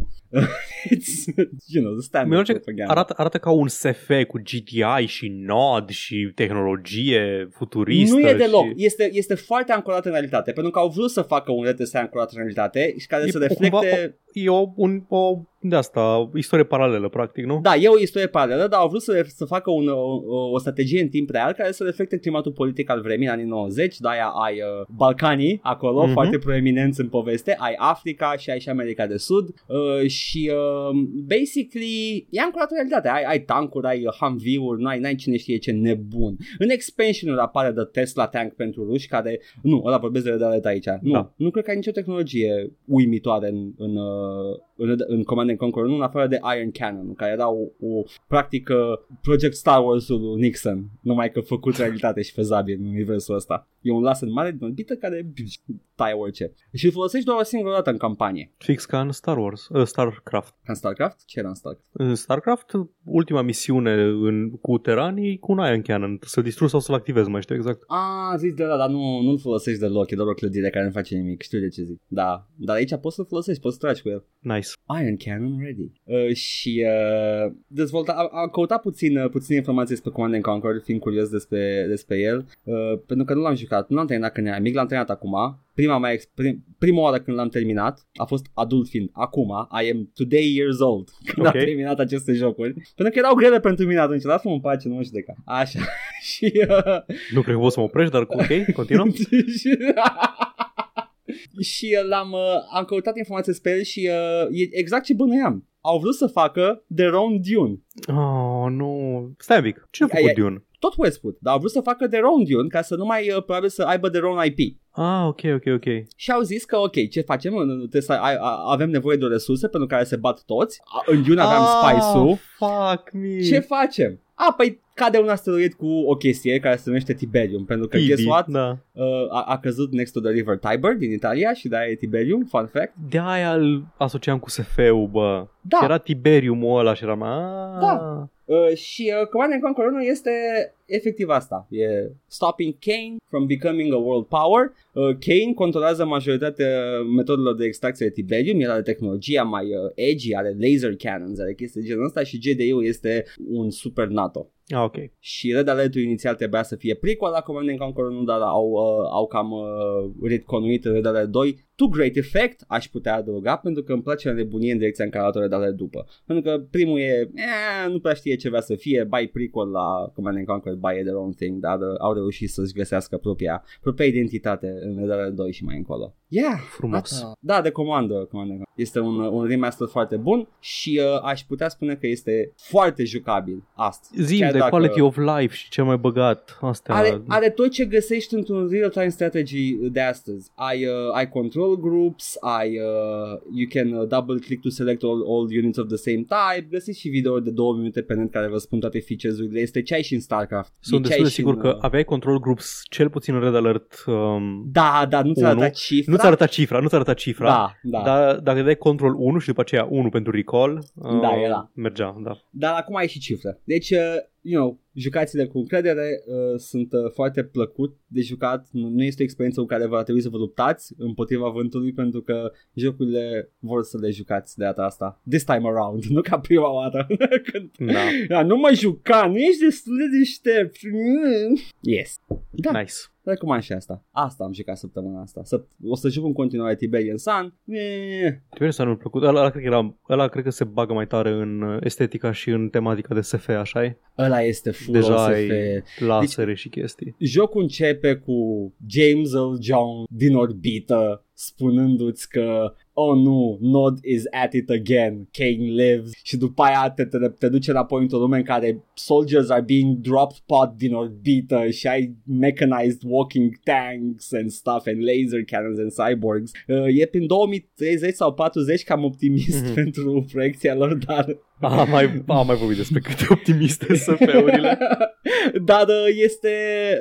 It's, you know, the Mi standard place, propaganda. arată, arată ca un SF cu GDI și Nod și tehnologie futuristă. Nu e deloc. Și... Este, este foarte ancorat în realitate, pentru că au vrut să facă un RTS ancorat în realitate și care E să reflecte... cumva E o, un, o de asta, istorie paralelă, practic, nu? Da, e o istorie paralelă, dar au vrut să, să facă un, o, o strategie în timp real care să reflecte climatul politic al vremii, anii 90, de aia ai uh, Balcanii acolo, Mhm. mm-hmm. foarte proeminenți în poveste, ai Africa și ai și America de Sud uh, și uh, basically e ancorat în realitate, ai, ai tancuri, ai uh, Humvee-uri, n-ai, n-ai cine știe ce nebun. În expansion apare de Tesla Tank pentru ruși care, nu, ăla vorbesc de Red Alert aici, nu, Da. nu cred că ai nicio tehnologie uimitoare în, în, uh, în, în Command and Conquer, nu în afară de Iron Cannon, care era o, o practică Project Star Wars-ul lui Nixon, numai că făcut realitate și fezabil în universul ăsta. E un laser mare din orbită care taie orice. Și îl folosești doar o singură dată în campanie. Fix ca în Star Wars, uh, StarCraft. Ca în StarCraft? Ce era în StarCraft? În StarCraft, ultima misiune în, cu teranii cu un Iron Cannon. Să-l distrugi sau să-l activezi, mai știu exact. Ah, zici de la, dar nu, nu-l folosești deloc, e doar o clădire care nu face nimic, știu de ce zic. Da, dar aici poți să-l folosești, poți să tragi cu el. Nice. Iron Cannon ready. Uh, și uh, dezvolta, a, a căutat puțin, uh, puțin informații despre Command and Conquer, fiind curios despre, despre el, uh, pentru că nu l-am jucat, nu l-am terminat când eram mic, l-am terminat acum. Prima, mea, ex- prim, prima oară când l-am terminat a fost adult fiind. Acum, I am today years old când Ok. am terminat aceste jocuri. Pentru că erau grele pentru mine atunci. Lasă-mă în pace, nu mă judeca. Așa. și... Uh, Nu cred că poți să mă oprești, dar ok, continuăm. Și, și uh, l-am uh, am căutat informații despre el și uh, e exact ce bănuiam. Au vrut să facă The Own Dune. Oh, nu. Stai un pic. Ce a Ai- făcut ai- Dune? tot Westwood, dar au vrut să facă their own Dune ca să nu mai, uh, probabil să aibă their own IP. Ah, ok, ok, ok. Și au zis că, ok, ce facem? Trebuie să ai, a, avem nevoie de o resurse pentru care se bat toți. A, În Dune aveam ah, Spice-ul. fuck me. Ce facem? A, păi cade un asteroid cu o chestie care se numește Tiberium, pentru că, Tibi, guess what? Da. Uh, a, a căzut next to the river Tiber din Italia și de-aia e Tiberium, fun fact. De aia îl asociam cu SF-ul, bă. Da. Și era Tiberiumul ăla și eram... Ah, Da. Uh, și uh, Command and Conquer 1 este efectiv asta. E stopping Kane from becoming a world power. Uh, Kane controlează majoritatea metodelor de extracție de Tiberium, el are tehnologia mai uh, edgy, are laser cannons, are chestii de genul ăsta și GDI-ul este un super NATO. Ah, ok. Și Red Alert-ul inițial trebuia să fie prequel la Command and Conquer 1, dar au, uh, au cam uh, retconuit Red Alert 2 to great effect, aș putea adăuga, pentru că îmi place nebunie în direcția în care arată Red Alert după. Pentru că primul e, eh, nu prea știe ce vrea să fie, bai prequel la Command and Conquer, bai their own thing, dar uh, au reușit să-și găsească propria, propria identitate în Red Alert 2 și mai încolo. Yeah, Frumos. Asta. Da, de comandă, Command and Conquer. Este un, un remaster foarte bun și uh, aș putea spune că este foarte jucabil astăzi. Zim Chiar de dacă- quality of life și ce mai băgat. Astea... are, are tot ce găsești într-un real-time strategy de astăzi. Ai, uh, ai control groups, ai, uh, you can uh, double click to select all, all units of the same type, găsiți și video de două minute pe net care vă spun toate features-urile. Este ce ai și în StarCraft. Sunt E ce ai destul de și sigur în, că uh, aveai control groups cel puțin în Red Alert. Um, Da, da, nu ți-a Unu. arătat cifra. Nu ți-a arătat cifra, nu ți-a arătat cifra. Da, da. Dar dacă dai control 1 și după aceea 1 pentru recall, Da, uh, era. mergea, da. Dar acum ai și cifră. Deci, uh, you know, jucați-le cu încredere, uh, sunt uh, foarte plăcut de jucat, nu, nu este o experiență cu care va trebui să vă luptați împotriva vântului pentru că jocurile vor să le jucați de data asta. This time around, nu ca prima oară. Când, Da, da, nu mă juca, nu ești destul de deștept. Yes. Da, nice. recomand și asta. Asta am jucat săptămâna asta. Să, o să juc în continuare Tiberian Sun. Eh, Trebuie să nu-mi plăcut. Ăla, ăla, cred că era, ăla cred că se bagă mai tare în uh, estetica și în tematica de SF, așa e? ăla este full Deja OSF. ai lasere și chestii. Jocul începe cu James Earl Jones din orbită spunându-ți că oh nu, Nod is at it again, Kane lives și după aia te, te, te duce înapoi într-o lume în care soldiers are being dropped pot din orbită și ai mechanized walking tanks and stuff and laser cannons and cyborgs. Uh, e prin 2030 sau 40 cam optimist Mhm. pentru proiecția lor, dar Am mai, am mai vorbit despre câte optimiste SF-urile. Dar uh, este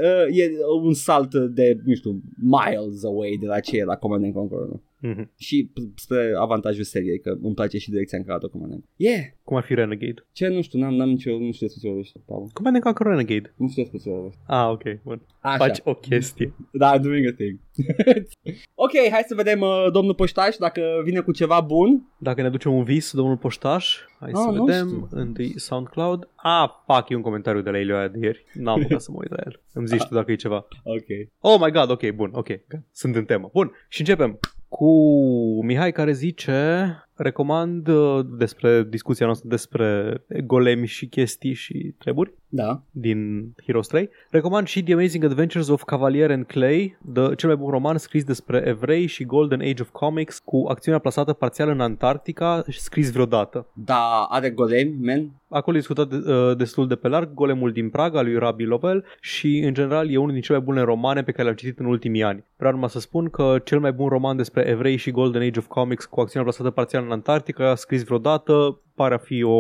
uh, e un salt de, nu știu, miles away de la ce e la Command and Conquer 1. Mhm. Și p- spre avantajul seriei, că îmi place și direcția în care arată Command and Conquer. Yeah! Cum ar fi Renegade. Ce? Nu știu, n-am, n-am nicio, nu știu despre ce vorbești, Paul. Command and Conquer Renegade. Nu știu despre ce vorbești. Ah, ok, bun. Așa. Faci o chestie. Da, I'm doing a thing. ok, hai să vedem uh, domnul Poștaș dacă vine cu ceva bun. Dacă ne ducem un vis, domnul Poștaș, hai Ah, să nu vedem. știu. Întâi SoundCloud. Ah, fuck, e un comentariu de la Ilioaia de ieri. N-am apucat să mă uit la el. Îmi zici tu dacă e ceva. Ok. Oh my god, ok, bun, ok. Sunt în temă. Bun, și începem cu Mihai care zice recomand uh, despre discuția noastră despre golemi și chestii și treburi Da. din Heroes 3. Recomand și The Amazing Adventures of Cavalier and Clay, the, cel mai bun roman scris despre evrei și Golden Age of Comics, cu acțiunea plasată parțial în Antarctica și scris vreodată. Da, are golemi, man. Acolo e discutat de, uh, destul de pe larg, Golemul din Praga lui Rabi Lovel și în general e unul din cele mai bune romane pe care le-am citit în ultimii ani. Vreau numai să spun că cel mai bun roman despre evrei și Golden Age of Comics cu acțiunea plasată parțial în Antarctica, scris vreodată, pare a fi o,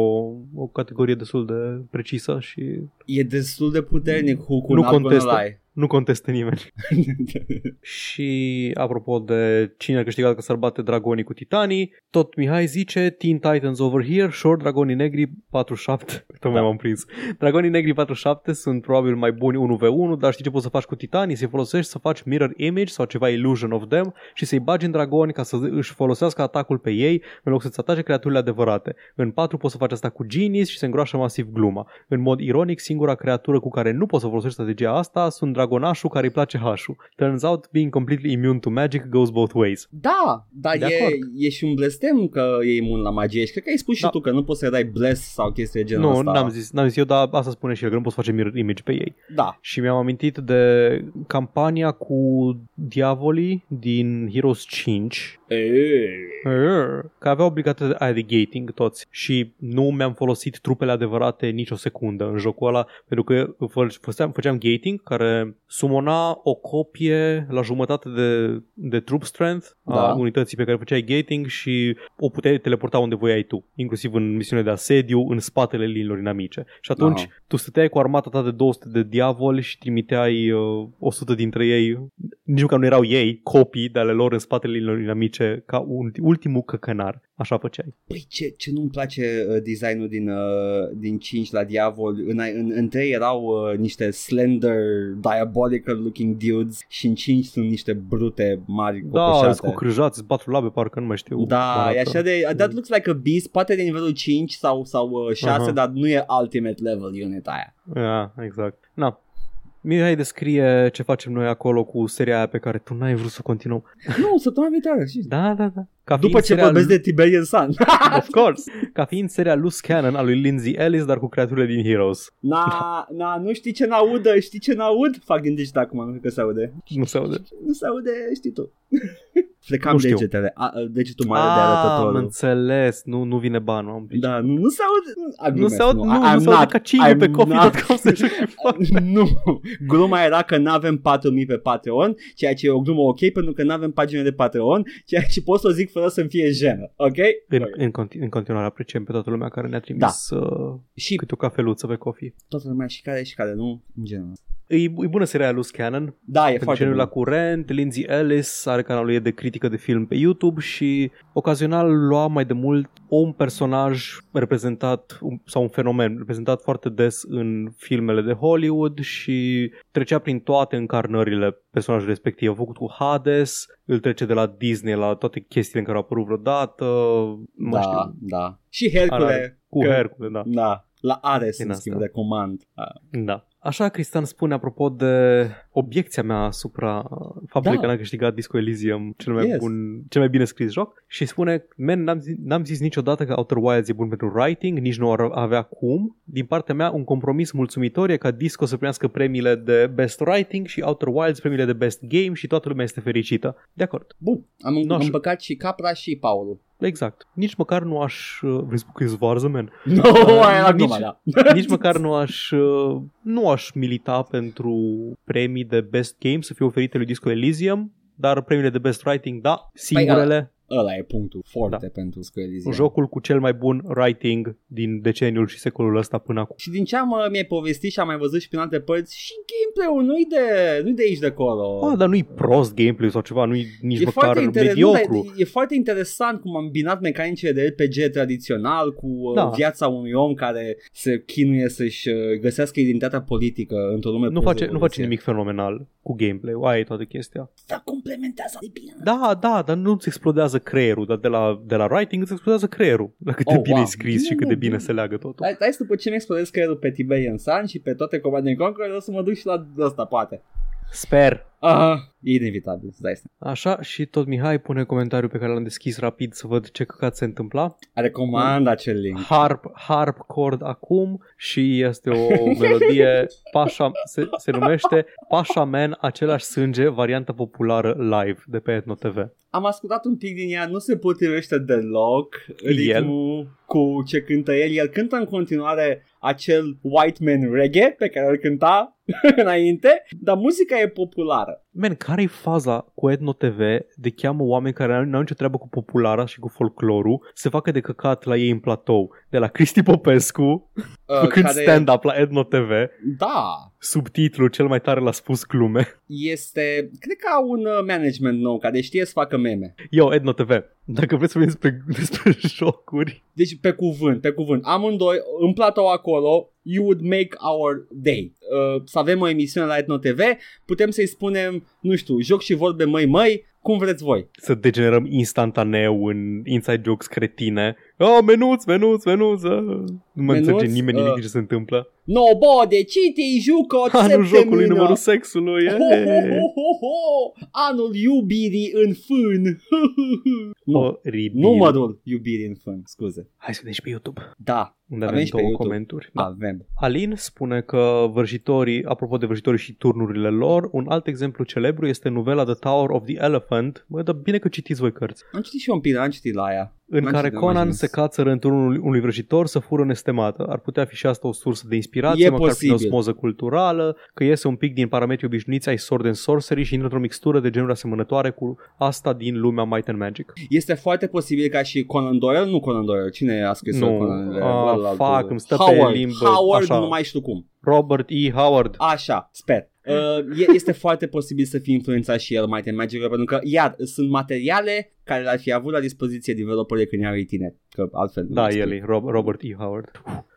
o categorie destul de precisă și E destul de puternic Hook-ul, Nu not gonna contestă. Lie. nu contestă nimeni. și apropo de cine a câștigat că s-ar bate dragonii cu titanii, tot Mihai zice Teen Titans over here, short dragonii negri 47. Tocmai Da. m-am prins. Dragonii negri 47 sunt probabil mai buni 1v1, dar știi ce poți să faci cu titanii? Să-i folosești să faci mirror image sau ceva illusion of them și să-i bagi în dragoni ca să își folosească atacul pe ei în loc să-ți atace creaturile adevărate. În 4 poți să faci asta cu genies și se îngroașă masiv gluma. În mod ironic, singura creatură cu care nu poți să folosești strategia asta sunt dragonașul care îi place hașul. Turns out, being completely immune to magic goes both ways. Da, dar De e, acord. e și un blestem că e imun la magie și cred că ai spus și Da. tu că nu poți să dai bless sau chestii de genul Nu, ăsta. n-am zis, n-am zis eu, dar asta spune și el, că nu poți face mirror image pe ei. Da, Și mi-am amintit de campania cu diavolii din Heroes 5 Că avea obligația aia de gating toți și nu mi-am folosit trupele adevărate nicio secundă în jocul ăla pentru că făceam, făceam gating care sumona o copie la jumătate de, de troop strength da. a unității pe care făceai gating și o puteai teleporta unde voiai tu, inclusiv în misiune de asediu, în spatele liniilor inamice. Și atunci da. tu stăteai cu armata ta de 200 de diavoli și trimiteai uh, 100 dintre ei, nici măcar nu erau ei, copii de ale lor în spatele liniilor inamice ca un, ultimul căcănar. Așa făceai. Păi ce, ce nu-mi place uh, designul din, uh, din 5 la Diavol. În, în, în 3 erau uh, niște slender, diabolical looking dudes și în 5 sunt niște brute mari Da, cu crâjați, bat labe, parcă nu mai știu. Da, e așa de, that looks like a beast, poate de nivelul 5 sau, sau 6, uh-huh. dar nu e ultimate level unit aia. Yeah, exact. Na, Mihai descrie ce facem noi acolo cu seria aia pe care tu n-ai vrut să continuăm. Nu, săptămâna viitoare, știi? Da, da, da. Ca După ce vorbesc de Tiberian Sun. of course. Ca fiind seria Loose Cannon a lui Lindsay Ellis, dar cu creaturile din Heroes. Na, na, nu știi ce n-audă, știi ce n-aud? Fac din digital acum, nu că se aude. Nu se aude. Nu se aude, știi tu. Flecam degetele, a, degetul mare de arătător. Am înțeles, nu, nu vine banul. Da, nu, nu se aude. Nu se aude, nu, nu, nu se aude ca cine pe coffee.com să Nu, gluma era că n-avem 4000 pe Patreon, ceea ce e o glumă ok pentru că n-avem pagine de Patreon, ceea ce pot să zic fără să-mi fie jenă, ok? În, în, continu- în continuare apreciem pe toată lumea care ne-a trimis da. uh, și câte o cafeluță pe coffee. Toată lumea și care și care nu, în general. E, e bună seria lui Cannon. Da, e foarte bună. la curent, Lindsay Ellis are canalul ei de critică de film pe YouTube și ocazional lua mai de mult un personaj reprezentat sau un fenomen reprezentat foarte des în filmele de Hollywood și trecea prin toate încarnările personajul respectiv. A făcut cu Hades, îl trece de la Disney la toate chestiile în care au apărut vreodată. Da, știu. da. Și Hercule. Cu că, Hercule, da. Da, la Ares în schimb de comand. Da. Așa Cristian spune apropo de obiecția mea asupra faptului da. că n-a câștigat Disco Elysium cel mai yes. bun, cel mai bine scris joc și spune, men, n-am zis, n-am zis niciodată că Outer Wilds e bun pentru writing, nici nu ar avea cum. Din partea mea, un compromis mulțumitor e ca Disco să primească premiile de Best Writing și Outer Wilds premiile de Best Game și toată lumea este fericită. De acord. Bun, am no, împăcat și Capra și Paul. Exact. Nici măcar nu aș... Uh, vrei să spun că e zvarză, man? No, uh, aia nici, da. nici măcar nu aș... Uh, nu aș milita pentru premii de Best Game să fie oferite lui Disco Elysium, dar premiile de Best Writing, da, singurele... Păi, ăla e punctul foarte da. pentru Square Elysium. Jocul cu cel mai bun writing din deceniul și secolul ăsta până acum. Și din ce am uh, mi-ai povestit și am mai văzut și prin alte părți, și gameplay-ul nu-i de, nu de aici de acolo. Ah, dar nu-i prost gameplay sau ceva, nu-i nici e măcar inter- mediocru. Nu, e foarte interesant cum am binat mecanicile de RPG tradițional cu uh, da. viața unui om care se chinuie să-și uh, găsească identitatea politică într-o lume Nu face, nu face nimic fenomenal cu gameplay, aia e toată chestia. Dar complementează de bine. Da, da, dar nu-ți explodează creierul, dar de la, de la writing îți explodează creierul. La cât de oh, bine wow. e scris bine, și cât de bine, bine se leagă totul. Hai, hai după ce mi explodez creierul pe Tiberian Sun și pe toate Command Conquer, o să mă duc și la ăsta, poate. Sper. Aha, e inevitabil, dai Așa, și tot Mihai pune comentariul pe care l-am deschis rapid să văd ce căcat se întâmpla. Recomand acel link. Harp, harp chord acum și este o melodie, Pasha, se, se numește Pasha Man, același sânge, variantă populară live de pe Etno TV. Am ascultat un pic din ea, nu se potrivește deloc ritmul el? cu ce cântă el. El cântă în continuare acel white man reggae pe care îl cânta înainte, dar muzica e populară. uh, Men, care-i faza cu Etno TV de cheamă oameni care nu au nicio treabă cu populara și cu folclorul, se facă de căcat la ei în platou, de la Cristi Popescu, uh, când care... stand-up la Etno TV. Da. Subtitlul cel mai tare l-a spus glume. Este, cred că au un uh, management nou care știe să facă meme. Eu, Etno TV, dacă vreți să vorbim despre, despre jocuri. Deci pe cuvânt, pe cuvânt. Amândoi, în platou acolo, you would make our day. Uh, să avem o emisiune la Etno TV, putem să-i spunem, nu știu, joc și vorbe măi măi, cum vreți voi. Să degenerăm instantaneu în inside jokes cretine Oh, menuț, menuț, menuț. uh. Nu mai Menuț, înțelege nimeni nimic uh. ce se întâmplă. No, bode, citi jucă Anul jocului, numărul sexului. Ho, eh. ho, ho, ho, ho. Anul iubirii în fân. nu, Oribil. numărul iubirii în fân, scuze. Hai să vedem și pe YouTube. Da, Unde Avem avem, și pe două YouTube. comenturi. Da. avem. Alin spune că vrăjitorii, apropo de vrăjitorii și turnurile lor, un alt exemplu celebru este novela The Tower of the Elephant. Bă, dar bine că citiți voi cărți. Am citit și eu un pic, dar am citit la aia. În N-am care citit, n-am Conan ajuns. se cațără în turnul unui vrăjitor să fură nestemată. Ar putea fi și asta o sursă de inspirație, E măcar prin posibil. osmoză culturală, că iese un pic din parametrii obișnuiți ai Sword and Sorcery și intră într-o mixtură de genuri asemănătoare cu asta din lumea Might and Magic. Este foarte posibil ca și Conan Doyle, nu Conan Doyle, cine a scris Nu, Conan ah, Ălaltul? fuck, îmi stă pe Howard, limbă, Howard, așa. nu mai știu cum. Robert E. Howard. Așa, sper. Uh, e- este foarte posibil să fie influențat și el Might and Magic pentru că, iar, sunt materiale care le-ar fi avut la dispoziție developerii când erau ei tineri. Că altfel nu Da, știu. el e Rob- Robert E. Howard.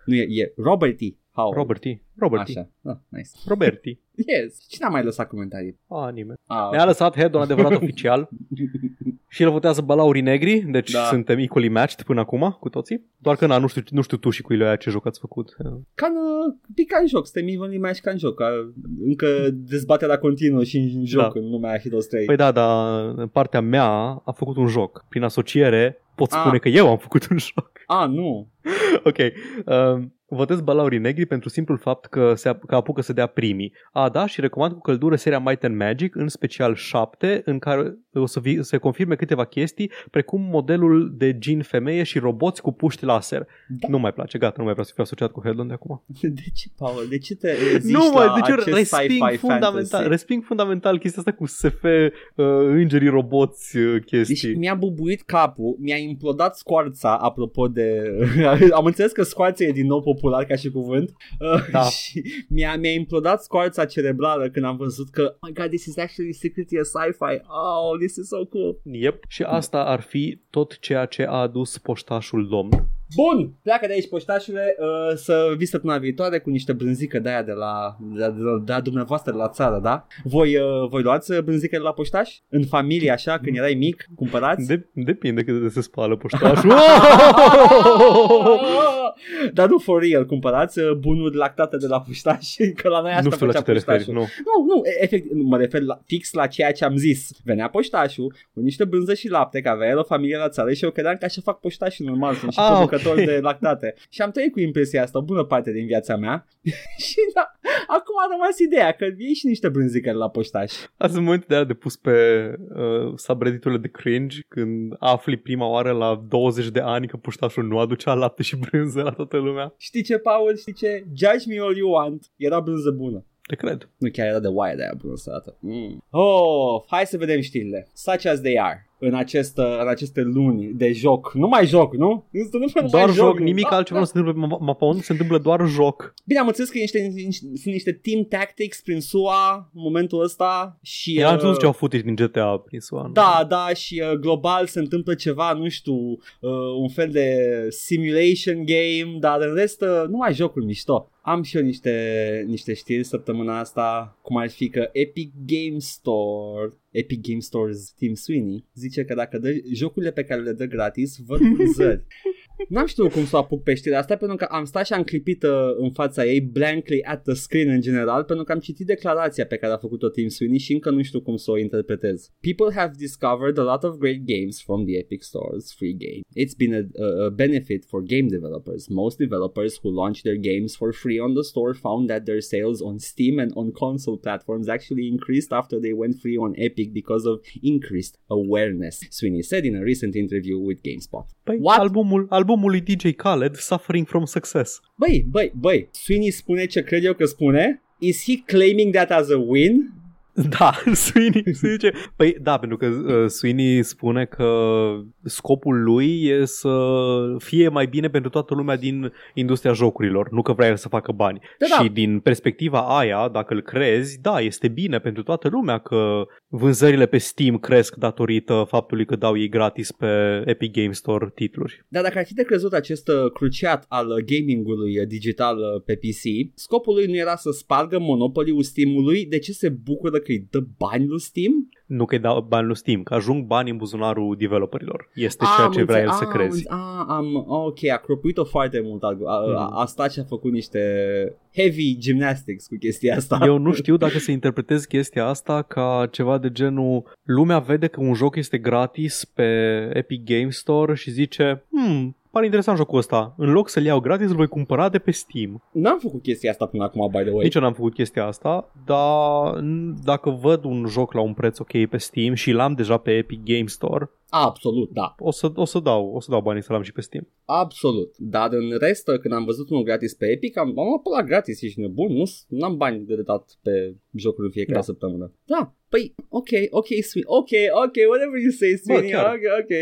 Nu e, e Robert T. Howard. Robert E. Robert E. Așa, ah, nice. Robert E. Yes. Cine a mai lăsat comentarii? A, nimeni. Ah, Ne-a lăsat head un adevărat oficial și el votează balaurii negri, deci Da. da. suntem equally matched până acum cu toții. Doar că na, nu știu, nu știu tu și cu Iloia ce joc ați făcut. Ca în, uh, pic ca în joc, suntem evenly match ca în joc. Ca, încă dezbaterea continuă și în joc Da. în lumea Heroes 3. Păi da, dar în partea mea a făcut un joc. Prin asociere pot Ah. spune că eu am făcut un joc. A, nu. ok. Um, votez balaurii negri pentru simplul fapt că, se, ap- că apucă să dea primii. A, da, și recomand cu căldură seria Might and Magic, în special 7, în care o să vi, se confirme câteva chestii, precum modelul de gin femeie și roboți cu puști laser. Da. Nu mai place, gata, nu mai vreau să fiu asociat cu Headland de acum. De ce, Paul? De ce te reziști nu mai, la deci eu acest resping sci-fi fundamental, fantasy? resping fundamental chestia asta cu SF, uh, îngerii, roboți, uh, chestii. Deci mi-a bubuit capul, mi-a implodat scoarța, apropo de... Am înțeles că scoarța e din nou popular ca și cuvânt. Uh, Da. și mi-a, mi-a implodat scoarța cerebrală când am văzut că, oh my god, this is actually secretly a sci-fi. Oh, this is so cool. Yep. Și asta ar fi tot ceea ce a adus poștașul domn. Bun, pleacă de aici poștașule uh, să vii săptămâna viitoare cu niște brânzică de aia de la, de, la- de, la- de la dumneavoastră de la țară, da? Voi, uh, voi luați uh, brânzică de la poștaș? În familie așa, când erai mic, cumpărați? De- depinde cât de se spală poștașul. Dar nu for real, cumpărați uh, bunuri lactate de la puștaș Că la noi asta nu știu la ce făcea te referi, puștașul. nu. Nu, nu, e- efectiv, mă refer la, fix la ceea ce am zis. Venea poștașul cu niște brânză și lapte, că avea el o familie la țară și eu credeam că așa fac poștașii normal, sunt și Ah, producători ok. de lactate. Și am trăit cu impresia asta o bună parte din viața mea și da, acum a rămas ideea că iei și niște brânzică de la poștaș. Azi în momentul de aia de pus pe uh, subredditurile de cringe când afli prima oară la 20 de ani că poștașul nu aducea lapte și brânză la toată lumea. Știi ce, Paul? Știi ce? Judge me all you want. Era brânză bună. Te cred. Nu chiar era de oaie de aia bună sărată. Mm. Oh, hai să vedem știrile. Such as they are. În, acest, în aceste luni de joc. Nu mai joc, nu? Nu se întâmplă numai Doar joc, nu? nimic Da, altceva da. nu se întâmplă pe Ma- Mapon, se întâmplă doar joc. Bine, am înțeles că niște, niște, sunt niște team tactics prin SUA în momentul ăsta și... Eu am uh, văzut ce au footage din GTA prin SUA. nu? Da, da, și uh, global se întâmplă ceva, nu știu, uh, un fel de simulation game, dar în rest uh, nu mai jocuri mișto. Am și eu niște, niște știri săptămâna asta, cum ar fi că Epic Game Store, Epic Game Store's Tim Sweeney, zice că dacă dă jocurile pe care le dă gratis, văd vânzări. N-am știut cum să o apuc pe știrea asta pentru că am stat și am clipit uh, în fața ei blankly at the screen în general pentru că am citit declarația pe care a făcut-o Tim Sweeney și încă nu știu cum să o interpretez. People have discovered a lot of great games from the Epic Store's free game. It's been a, a, a benefit for game developers. Most developers who launch their games for free on the store found that their sales on Steam and on console platforms actually increased after they went free on Epic because of increased awareness. Sweeney said in a recent interview with GameSpot. Păi, What? albumul, albumul lui DJ Khaled, Suffering from Success. Băi, băi, băi, Sweeney spune ce cred eu că spune? Is he claiming that as a win? Da, Sweeney se zice. Păi da, pentru că uh, Sweeney spune că scopul lui e să fie mai bine pentru toată lumea din industria jocurilor, nu că vrea el să facă bani. Da, da. Și din perspectiva aia, dacă îl crezi, da, este bine pentru toată lumea că vânzările pe Steam cresc datorită faptului că dau ei gratis pe Epic Game Store titluri. Dar dacă ar fi de crezut acest uh, cruciat al uh, gamingului uh, digital uh, pe PC, scopul lui nu era să spargă monopoliul Steam-ului, de ce se bucură că îi dă bani lui Steam? Nu că îi dau bani lui Steam, că ajung bani în buzunarul developerilor. Este ceea am ce vrea el înțe- să am crezi. înțe- A, am, ok, a cropuit-o foarte mult. A, a, Mm. a, a stat și a făcut niște heavy gymnastics cu chestia asta. Eu nu știu dacă să interpretez chestia asta ca ceva de genul lumea vede că un joc este gratis pe Epic Game Store și zice hmm, pare interesant jocul ăsta. În loc să-l iau gratis, îl voi cumpăra de pe Steam. N-am făcut chestia asta până acum, by the way. Nici eu n-am făcut chestia asta, dar n- dacă văd un joc la un preț ok pe Steam și l-am deja pe Epic Game Store, Absolut, da. o să, o să dau, o să dau banii să l-am și pe Steam. Absolut. Dar în rest, când am văzut unul gratis pe Epic, am, am luat la gratis, ești nebun, nu n-am bani de dat pe jocuri în fiecare Da. săptămână. Da, păi, ok, ok, sweet, ok, ok, whatever you say, Sweeney, chiar. ok, ok.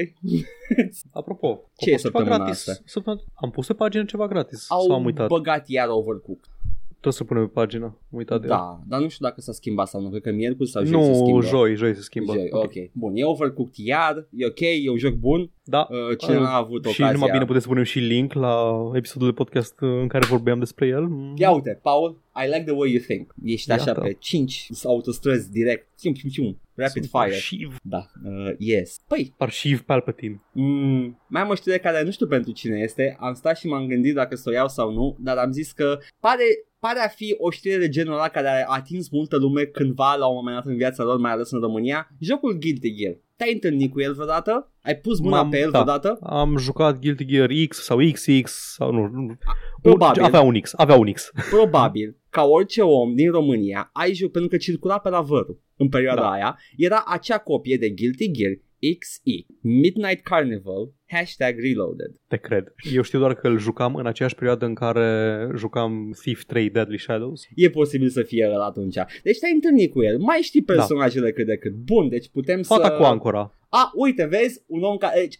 Apropo, a Ce e fost ceva săptămâna gratis. asta? Săptămâna... Am pus pe pagină ceva gratis. Sau am Au uitat. băgat iar Overcooked. Trebuie să punem pe pagină. Am uitat de el. Da, dar nu știu dacă s-a schimbat sau nu, cred că miercuri sau joi se Nu, schimbă. joi, joi se schimbă. Joi, ok. Bun, e Overcooked iar, e ok, e un joc bun. Da. Uh, cine Uh, n-a avut și ocazia... numai bine puteți să punem și link la episodul de podcast uh, în care vorbeam despre el. Mm. Ia uite, Paul, I like the way you think. Ești așa Iată. pe 5 autostrăzi direct. Cium, cium, cium. Rapid Sunt fire. Arșiv, Da, uh, yes. Păi, arșiv Palpatine. mm, mai am o știre care nu știu pentru cine este. Am stat și m-am gândit dacă să o iau sau nu, dar am zis că pare, pare a fi o știre de genul ăla care a atins multă lume cândva la un moment dat în viața lor, mai ales în România. Jocul Guilty Gear. Te-ai întâlnit cu el vreodată? Ai pus mâna M-am- pe el da. vreodată? Am jucat Guilty Gear X sau XX sau nu. nu. Probabil. Avea un X, avea un X. Probabil, ca orice om din România, ai jucat, pentru că circula pe la vărul în perioada Da. aia, era acea copie de Guilty Gear XE, Midnight Carnival, hashtag reloaded. Te cred. Eu știu doar că îl jucam în aceeași perioadă în care jucam Thief 3 Deadly Shadows. E posibil să fie el atunci. Deci te-ai întâlnit cu el, mai știi personajele cât de cât. Bun, deci putem Fata să... cu ancora. A, uite, vezi, un om care... Deci,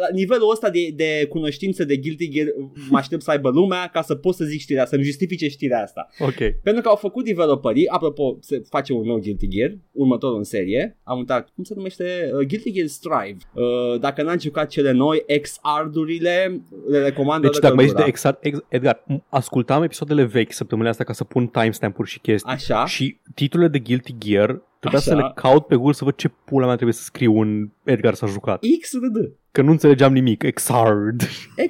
la nivelul ăsta de, de cunoștință de Guilty Gear mă aștept să aibă lumea ca să pot să zic știrea, să-mi justifice știrea asta. Ok. Pentru că au făcut developerii, apropo, se face un nou Guilty Gear, următorul în serie, am uitat, cum se numește? Uh, Guilty Gear Strive. Uh, dacă n-am jucat cele noi, XR-urile, le recomand Deci de dacă mai ești de căldura. exact, ex, Edgar, m- ascultam episoadele vechi săptămâna asta ca să pun timestamp-uri și chestii. Așa, Și titlurile de Guilty Gear trebuia Așa. să le caut pe Google să văd ce pula mea trebuie să scriu în Edgar s-a jucat. XRD. Că nu înțelegeam nimic. Exard.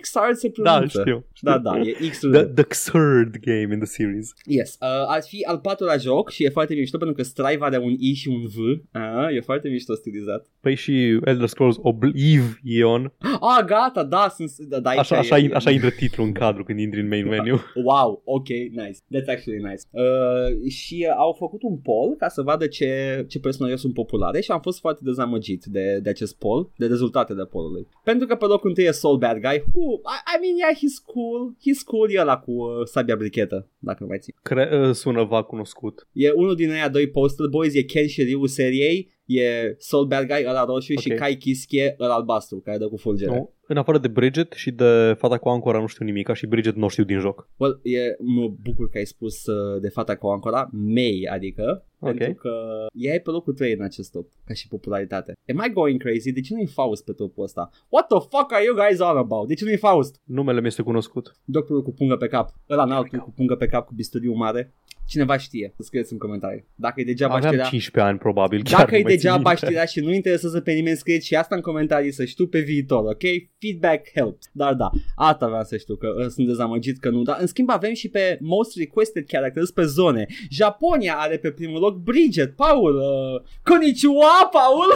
XR se Da, pronunță. știu. Da, da, e XRD. The, the third game in the series. Yes, uh, ar fi al patrulea joc și e foarte mișto pentru că Strive are un I și un V. Uh, e foarte mișto stilizat. Păi și Elder Scrolls Oblivion. Ah, gata, da, sunt, da, da aici Așa, e- așa, așa intră titlul în cadru când intri în main menu. Wow, ok, nice. That's actually nice. Uh, și uh, au făcut un poll ca să vadă ce, ce personaje sunt populare și am fost foarte dezamăgit de, de acest poll, de rezultate de pollului. Pentru că pe locul întâi e Soul Bad Guy. Who, I, I mean, yeah, he's cool. He's cool, e ăla cu uh, sabia brichetă, dacă nu mai țin. Cre- uh, sună va cunoscut. E unul din aia doi Postal Boys, e Ken și Ryu seriei, e Soul Bad Guy, ăla roșu Ok. și Kai Kiske, ăla albastru, care dă cu fulgere. Nu? În afară de Bridget și de fata cu ancora nu știu nimic, și Bridget nu o știu din joc. Well, e, mă bucur că ai spus uh, de fata cu ancora, May, adică, Ok. pentru că ea e pe locul 3 în acest top, ca și popularitate. Am I going crazy? De ce nu-i Faust pe topul ăsta? What the fuck are you guys on about? De ce nu-i Faust? Numele mi este cunoscut. Doctorul cu pungă pe cap, ăla înaltul cu pungă pe cap cu bisturiu mare. Cineva știe, să scrieți în comentarii. Dacă e degeaba Aveam știrea, 15 ani probabil. chiar dacă nu e mai țin degeaba minte. știrea și nu interesează pe nimeni, scrieți și asta în comentarii să știu pe viitor, ok? Feedback helps. Dar da, asta vreau să știu, că uh, sunt dezamăgit că nu. Dar în schimb avem și pe most requested characters pe zone. Japonia are pe primul loc Bridget, Paul, uh, Konnichiwa, Paul!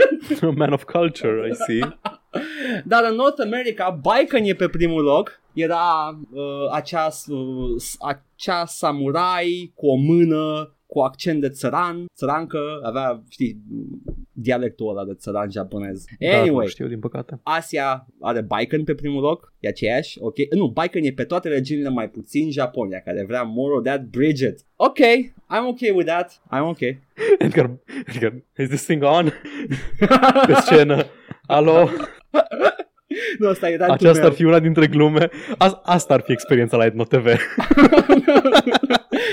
Man of culture, I see. Dar în North America, Baiken e pe primul loc. Era uh, acea, uh, s- acea samurai cu o mână, cu accent de țăran, țărancă, avea, știi, dialectul ăla de țăran japonez. Dar Anyway, nu știu, din păcate. Asia are Baiken pe primul loc, e aceeași, ok? Nu, Baiken e pe toate regiunile mai puțin Japonia, care vrea more of that Bridget. Ok, I'm okay with that, I'm okay. Edgar, Edgar, is this thing on? Pe scenă. Alo? nu, asta e rantul Aceasta meu. ar fi una dintre glume. A- asta ar fi experiența la Etno TV.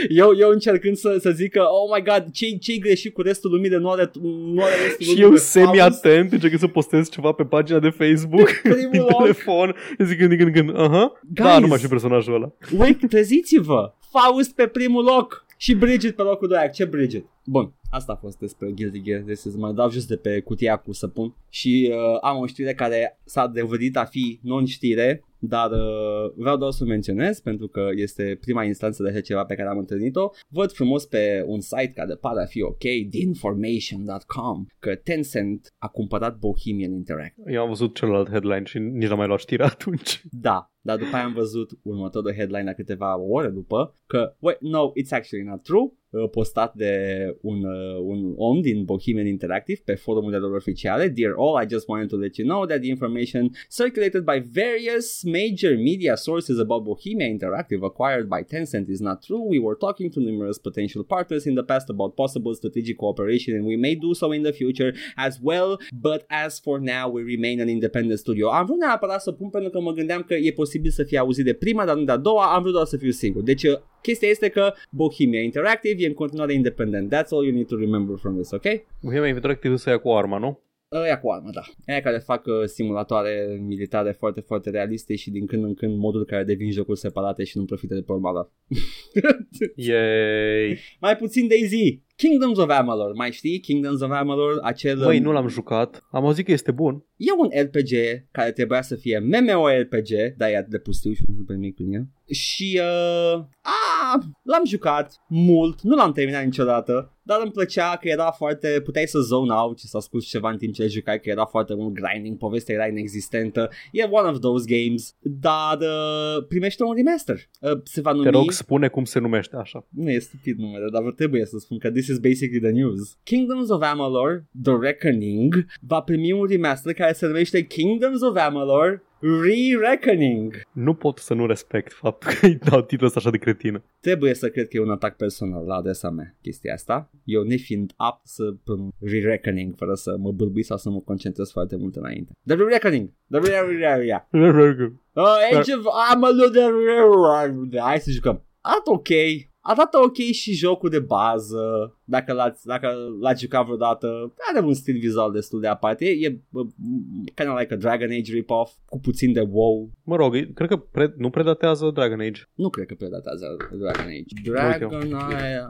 eu, eu încercând să, să zic că, oh my god, ce ce greșit cu restul lumii de nu are, nu are restul Și lumii eu pe Faust? semi-atent încerc să postez ceva pe pagina de Facebook Primul din loc. telefon. Zic când, când, când, aha. Da, Guys. nu mai știu personajul ăla. Wait, treziți-vă! Faust pe primul loc! Și Bridget pe locul 2, ce Bridget? Bun, asta a fost despre Guilty Gear, deci să mă dau just de pe cutia cu săpun și uh, am o știre care s-a dovedit a fi non-știre, dar uh, vreau doar să menționez pentru că este prima instanță de așa ceva pe care am întâlnit-o. Văd frumos pe un site care pare a fi ok, theinformation.com, că Tencent a cumpărat Bohemian Interactive. Eu am văzut celălalt headline și nici n-am mai luat știrea atunci. Da, dar după aia am văzut următorul headline la câteva ore după că, wait, no, it's actually not true. uh, postat de un, uh, un om din Bohemian Interactive pe forumurile lor oficiale. Dear all, I just wanted to let you know that the information circulated by various major media sources about Bohemia Interactive acquired by Tencent is not true. We were talking to numerous potential partners in the past about possible strategic cooperation and we may do so in the future as well, but as for now we remain an independent studio. Am vrut neapărat să pun pentru că mă gândeam că e posibil să fie auzit de prima, dar nu de a doua, am vrut doar să fiu sigur. Deci uh, chestia este că Bohemia Interactive e în continuare independent. That's all you need to remember from this, ok? Bohemia Interactive să ia cu arma, nu? Aia cu armă, da. Aia care fac uh, simulatoare militare foarte, foarte realiste și din când în când modul care devin jocuri separate și nu profită de pe urma lor. Yay! Mai puțin Daisy. Kingdoms of Amalur, mai știi? Kingdoms of Amalur, acel... Băi, nu l-am jucat. Am auzit că este bun. E un RPG care trebuia să fie MMORPG, dar e atât de pustiu și nu nimic prin el. Și uh, a, l-am jucat mult, nu l-am terminat niciodată, dar îmi plăcea că era foarte, puteai să zone out și să asculti ceva în timp ce jucai, că era foarte mult grinding, povestea era inexistentă. E one of those games, dar uh, primește un remaster. Uh, se va numi... Te rog, spune cum se numește așa. Nu e stupid numele, dar trebuie să spun că this is basically the news. Kingdoms of Amalur, The Reckoning, va primi un remaster care se numește Kingdoms of Amalur Re-Reckoning. Nu pot să nu respect faptul că îi dau titlul ăsta așa de cretină. Trebuie să cred că e un atac personal la adresa mea chestia asta. Eu nefiind apt să pun Re-Reckoning fără să mă bârbui sau să mă concentrez foarte mult înainte. The Re-Reckoning. The Re-Reckoning. Uh, Age of Amalur. Hai să jucăm. At ok, arată ok și jocul de bază, dacă l-ați, dacă l-ați jucat vreodată, are un stil vizual destul de aparte, e, e kind of like a Dragon Age rip-off, cu puțin de wow. Mă rog, cred că pre- nu predatează Dragon Age. Nu cred că predatează Dragon Age. Dragon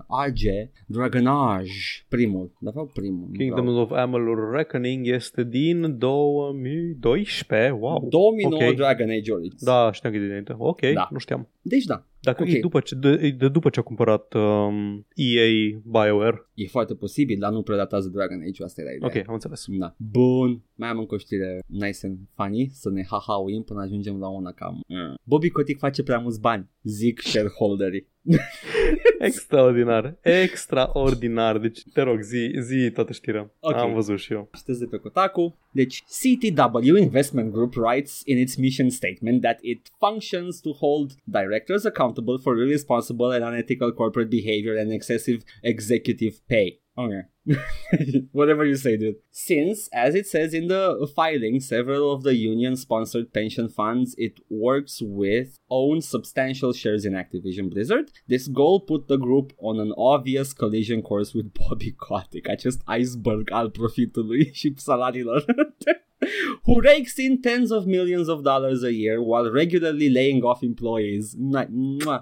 Age, Dragon Age, primul, de fapt primul. Kingdoms of Amalur Reckoning este din 2012, wow. 2009 okay. Dragon Age Origins. Da, știam că e dinainte. Ok, da. nu știam. Deci da. Dacă okay. e, după ce, de, de după ce a cumpărat um, EA BioWare. E foarte posibil, dar nu predatează Dragon Age, asta era ideea. Ok, am înțeles. Da. Bun. Mai am încă o știre nice and funny, să ne hahauim până ajungem la una cam... Mm. Bobby Kotick face prea mulți bani, zic shareholderii. Extraordinar, extraordinar. Deci te rog, zi, zi toată știrea. Okay. Am văzut și eu. Citesc de pe Kotaku. Deci CTW Investment Group writes in its mission statement that it functions to hold directors accountable for irresponsible and unethical corporate behavior and excessive executive pay. Okay. Whatever you say, dude. Since, as it says in the filing, several of the union sponsored pension funds it works with own substantial shares in Activision Blizzard, this goal put the group on an obvious collision course with Bobby Kotick, acest iceberg al profitului și salariilor. who rakes in tens of millions of dollars a year while regularly laying off employees. Nice,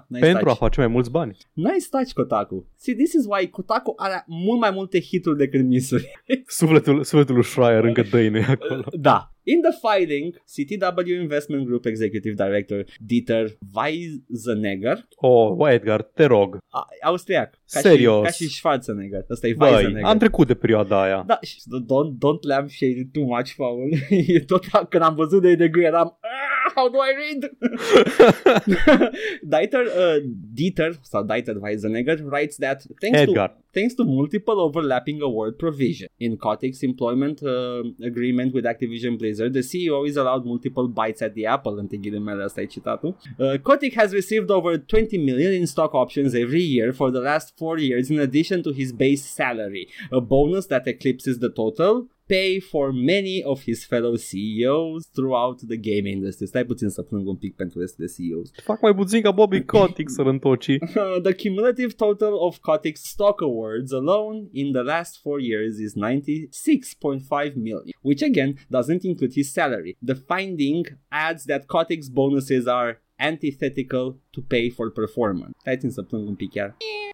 nice Pentru touch. a face mai mulți bani. Nice touch, Kotaku. See, this is why Kotaku are mult mai multe hituri decât misuri. sufletul, sufletul lui Schreier încă dăine acolo. Da. In the filing, CTW Investment Group Executive Director Dieter Weisenegger. Oh, Edgar, te rog. A, austriac. Ca Serios. Și, ca și Schwarzenegger. Asta e Băi, Weisenegger. am trecut de perioada aia. Da, don't, don't let shade too much, Paul. e tot când am văzut de de eram ah, how do I read? Dieter, uh, Dieter, sau Dieter Weisenegger writes that thanks Edgar. to thanks to multiple overlapping award provision in Kotick's employment uh, agreement with Activision Blizzard, the CEO is allowed multiple bites at the apple, între ghilimele asta e citatul. Uh, Kotick has received over 20 million in stock options every year for the last four years in addition to his base salary, a bonus that eclipses the total pay for many of his fellow CEOs throughout the game industry. Stai puțin să plâng un pic pentru restul de CEOs. Fac mai puțin ca Bobby Kotick să întoci. Uh, the cumulative total of Kotick's stock awards alone in the last four years is 96.5 million, which again doesn't include his salary. The finding adds that Kotick's bonuses are antithetical to pay for performance. Hai să plâng un.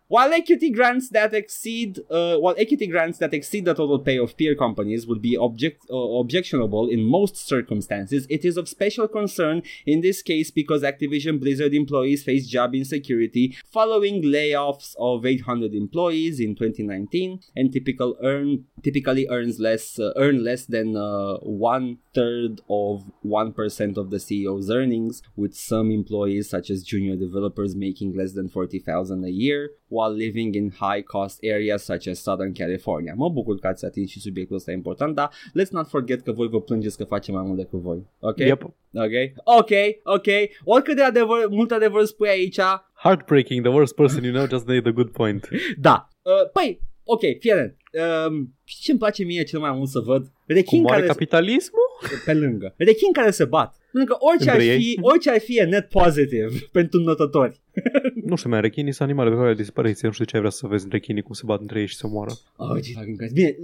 While equity grants that exceed uh, while equity grants that exceed the total pay of peer companies would be object uh, objectionable in most circumstances, it is of special concern in this case because Activision Blizzard employees face job insecurity following layoffs of 800 employees in 2019 and typical earn typically earns less uh, earn less than uh, one third of one percent of the CEO's earnings, with some employees such as junior developers making less than forty thousand a year while living in high cost areas such as Southern California. Mă bucur că ați atins și subiectul ăsta important, dar let's not forget că voi vă plângeți că facem mai mult decât voi. Ok? Yep. Ok, ok, ok. Oricât de adevăr, mult adevăr spui aici, Heartbreaking, the worst person you know just made a good point. da. Uh, păi, ok, fii atent. Um, știi ce îmi place mie cel mai mult să văd? Cum Rechin moare care capitalismul? pe lângă. Rechin care se bat. Pentru că orice ar, Între fi, ei? orice ar fi e net positive pentru notători. Nu știu, mai rechinii sunt animale pe care le dispariție. Nu știu ce ai vrea să vezi rechinii cum se bat între ei și se moară. Oh, ce fucking Christ. Bine,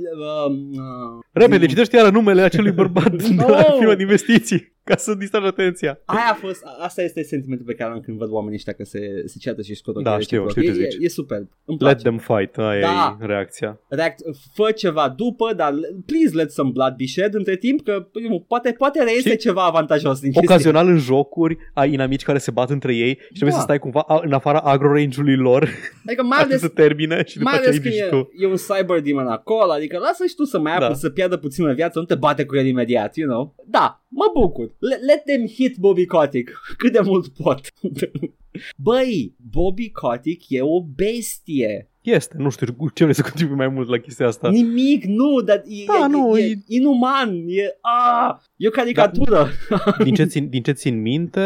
um, uh, Repede, zi- citește iară numele acelui bărbat de la No! firma de investiții ca să distragi atenția. Aia a fost, a- asta este sentimentul pe care am când văd oamenii ăștia că se, se ceată și scot Da, ochii știu, reciproc. știu ce e, zici. E, e super. Îmi Let place. them fight, aia Da. e reacția. React, fă ceva după, dar please let some blood be shed între timp, că nu, poate, poate reiese Știi? ceva avantajos din chestia. Ocazional în jocuri ai inamici care se bat între ei și trebuie Da. să stai cumva a- în afara agro-range-ului lor Adică mai atât ales, să termine și după mai aceea ales ai când mișto. e, e, un cyber demon acolo, adică lasă și tu să mai Da. apă, să piardă puțină viață, nu te bate cu el imediat, you know? Da, mă bucur. Let, let them hit Bobby Kotick cât de mult pot. Băi, Bobby Kotick e o bestie. Este, nu știu cu ce vrei să contribui mai mult la chestia asta. Nimic, nu, dar e, Da, e, nu, e, e- e inuman, e, a, e o caricatură. Din ce țin, din ce țin minte,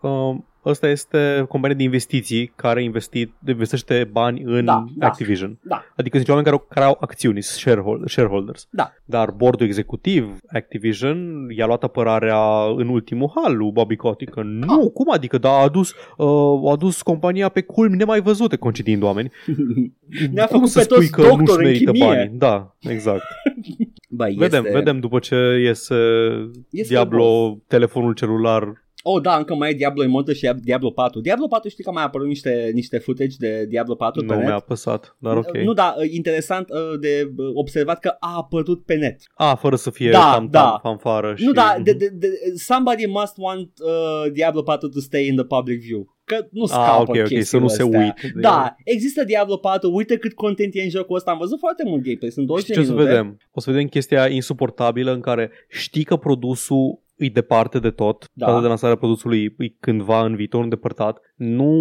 uh, ăsta este compania de investiții care investit, investește bani în Da, da. Activision. Da. Adică sunt oameni care, au- care au acțiuni, sunt sharehold- shareholders. Da. Dar bordul executiv Activision i-a luat apărarea în ultimul hal lui Bobby Kotick că nu, Ah. cum adică, da, a adus, uh, a adus compania pe culmi nemai văzute, concediind oameni. Ne-a cum făcut să pe spui toți că doctor nu-și în merită chimie. banii? Da, exact. Băi, Vedem, este... vedem după ce iese Este Diablo, telefonul celular Oh, da, încă mai e Diablo Immortal și Diablo 4. Diablo 4 știi că mai apărut niște, niște footage de Diablo 4 nu pe net? mi-a apăsat, dar ok. Nu, da, interesant uh, de uh, observat că a apărut pe net. A, fără să fie Da, tam, da. tam, fanfară și... Nu, da, de, de, de, somebody must want uh, Diablo 4 to stay in the public view. Că nu scapă Ah, ok, ok, să chestiile nu se astea. uite. de- Da, există Diablo 4, uite cât content e în jocul ăsta. Am văzut foarte mult gameplay, sunt 20 Și ce de o să minute. vedem? O să vedem chestia insuportabilă în care știi că produsul îi departe de tot, Da. data de lansarea produsului e cândva în viitor îndepărtat, nu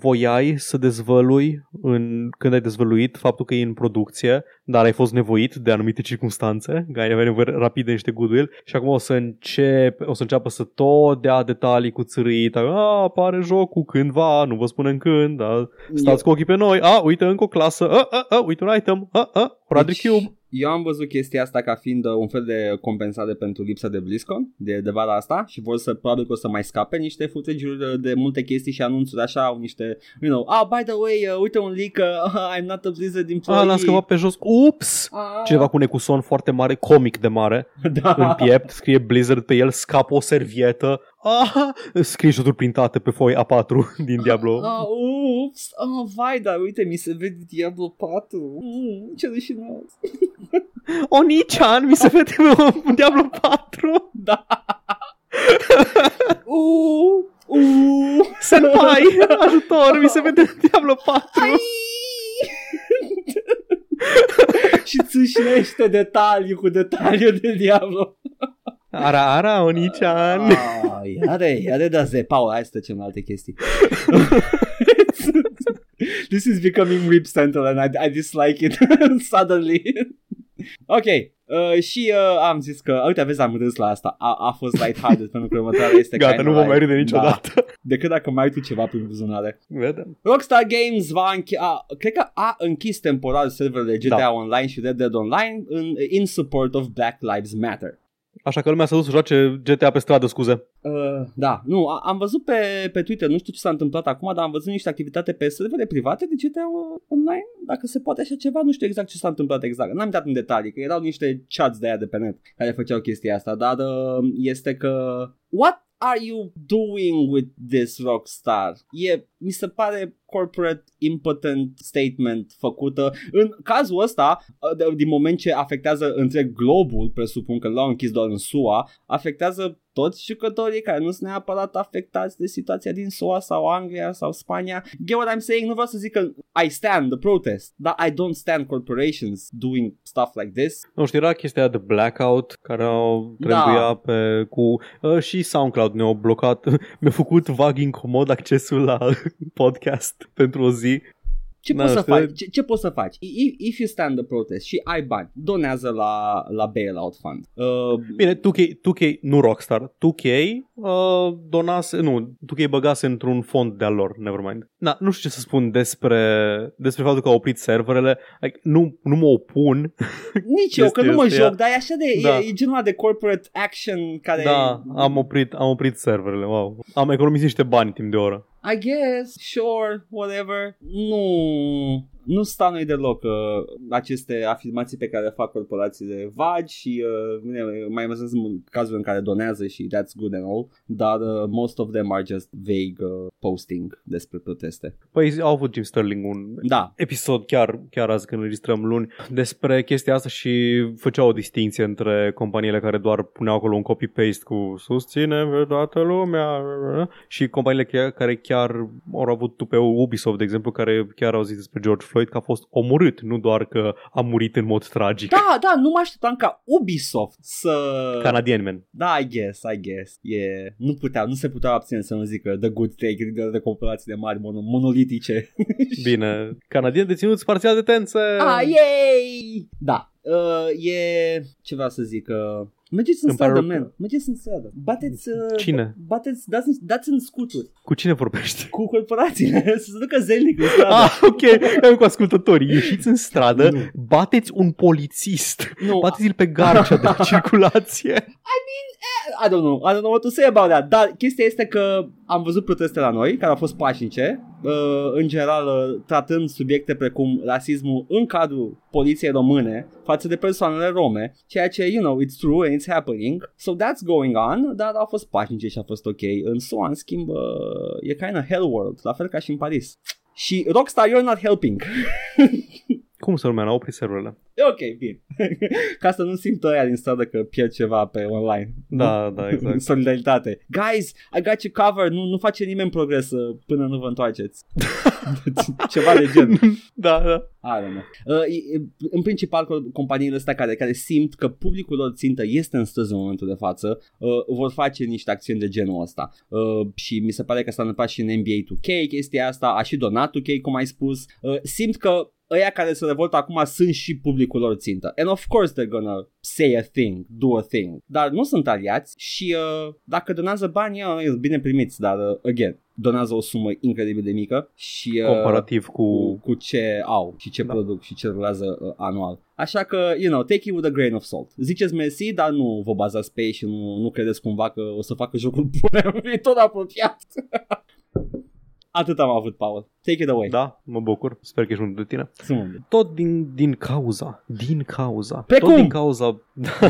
voiai să dezvălui în, când ai dezvăluit faptul că e în producție, dar ai fost nevoit de anumite circunstanțe, că ai avea nevoie rapid de niște goodwill. Și acum o să încep, o să înceapă să tot dea detalii cu țărâit, a, apare jocul cândva, nu vă spunem când, dar stați cu ochii pe noi, a, uite încă o clasă, a, a, a, uite un item, a, a, Quadri Deci, Cube. Eu am văzut chestia asta ca fiind uh, un fel de compensare pentru lipsa de BlizzCon de, de vara asta și vor să probabil că o să mai scape niște footage-uri de, de multe chestii și anunțuri așa, au niște, you know, ah, by the way, uh, uite un leak, uh, I'm not a Blizzard employee. A, l-am scăpat pe jos. Ups! Ah, Cineva cu necuson foarte mare, comic de mare, da. în piept, scrie Blizzard pe el, scapă o servietă. Ah, screenshot-uri printate pe foi A4 din Diablo. Ah, ups, ah, vai, dar uite, mi se vede Diablo 4. Mm, ce rușinos. Oni-chan, mi se vede un Diablo 4. Da. uh, uh. Senpai, ajutor, mi se vede Diablo 4. Ai! și țâșnește detalii cu detaliu de Diablo. Ara, ara, Oni-chan. Ah, iare, iare da zepau, hai să trecem la alte chestii. This is becoming Rip Central and I, I dislike it suddenly. ok, uh, și uh, am zis că, uite, vezi, am râs la asta. A, a fost lighthearted pentru că următoarea este Gata, kinda nu vom mai light. râde niciodată. Da, decât dacă mai ai tu ceva prin buzunare. Vedem. Rockstar Games va închi- a, cred că a închis temporar serverele GTA Da. Online și Red Dead Online în, in support of Black Lives Matter. Așa că lumea s-a dus să joace GTA pe stradă, scuze. Uh, da, nu, a, am văzut pe, pe Twitter, nu știu ce s-a întâmplat acum, dar am văzut niște activitate pe servere private de GTA Online, dacă se poate așa ceva, nu știu exact ce s-a întâmplat exact, n-am dat în detalii, că erau niște chats de aia de pe net care făceau chestia asta, dar uh, este că, what? are you doing with this rockstar? E, mi se pare corporate impotent statement făcută în cazul ăsta din moment ce afectează întreg globul presupun că l-au închis doar în SUA afectează toți jucătorii care nu sunt neapărat afectați de situația din SUA sau Anglia sau Spania. Get what I'm saying? Nu vreau să zic că I stand the protest, dar I don't stand corporations doing stuff like this. Nu știu, era chestia de blackout care au trebuia da. pe cu uh, și SoundCloud ne-au blocat, mi-a făcut vag incomod accesul la podcast pentru o zi ce poți să faci? Ce, ce poți să faci? If, if you stand the protest și ai bani, donează la, la bailout fund. Uh, Bine, 2K, 2K, nu Rockstar, 2K uh, donase, nu, 2K băgase într-un fond de-al lor, nevermind. Na, nu știu ce să spun despre, despre faptul că au oprit serverele, like, nu, nu mă opun. Nici eu, că nu mă joc, dar e așa de, da. e, e genul de corporate action care... Da, am oprit, am oprit serverele, wow. Am economisit niște bani timp de o oră. I guess, sure, whatever. Nu, nu stau noi deloc uh, aceste afirmații pe care le fac corporațiile vagi și uh, mai mult sunt cazul în care donează și that's good and all, dar uh, most of them are just vague uh, posting despre proteste. Păi au avut Jim Sterling un da. episod chiar, chiar azi când înregistrăm luni despre chestia asta și făceau o distinție între companiile care doar puneau acolo un copy-paste cu susține toată lumea și companiile care chiar au avut pe Ubisoft, de exemplu, care chiar au zis despre George Floyd că a fost omorât, nu doar că a murit în mod tragic. Da, da, nu mă așteptam ca Ubisoft să... Canadian, man. Da, I guess, I guess. Yeah. Nu putea, nu se putea abține să nu zică the good take de, de comparații de mari mono, monolitice. Bine, canadieni deținuți parțial de tențe. Ah, yay! Da, uh, e ce vreau să zic, uh, Mergeți în stradă, man. Mergeți în stradă. Bateți... Uh, cine? Bateți, dați, dați în scuturi. Cu cine vorbești? Cu corporațiile. să se ducă zilnic în stradă. Ah, ok. Eu cu ascultătorii. Ieșiți în stradă, nu. bateți un polițist. Nu. Bateți-l pe garcea de circulație. I mean, I don't know. I don't know what to say about that. Dar chestia este că am văzut proteste la noi, care au fost pașnice, uh, în general uh, tratând subiecte precum rasismul în cadrul poliției române față de persoanele rome, ceea ce, you know, it's true and it's happening. So that's going on, dar au fost pașnice și a fost ok. În SUA, în schimb, uh, e kind of hell world, la fel ca și în Paris. Și Rockstar, you're not helping. Cum să numea? Au oprit serverele. E ok, bine. Ca să nu simt aia din stradă că pierd ceva pe online. Da, da, exact. Solidaritate. Guys, I got you covered. Nu, nu face nimeni progres uh, până nu vă întoarceți. ceva de gen. da, da. I don't know. Uh, în principal, companiile astea care, care simt că publicul lor țintă este în străzi în momentul de față, uh, vor face niște acțiuni de genul ăsta. Uh, și mi se pare că s-a întâmplat și în NBA 2K chestia asta, a și donat 2K, cum ai spus. Uh, simt că ăia care se revoltă acum sunt și publicul lor țintă. And of course they're gonna say a thing, do a thing. Dar nu sunt aliați și uh, dacă donează bani, uh, bine primiți, dar uh, again, donează o sumă incredibil de mică și uh, comparativ cu... cu cu ce au și ce da. produc și ce rulează uh, anual. Așa că, you know, take it with a grain of salt. Ziceți mersi, dar nu vă bazați pe ei și nu, nu credeți cumva că o să facă jocul bun în viitor apropiat. Atât am avut, Paul. Take it away. Da, mă bucur. Sper că ești unul de tine. Sunt. Tot din, din cauza, din cauza. Pe tot cum? din cauza, da,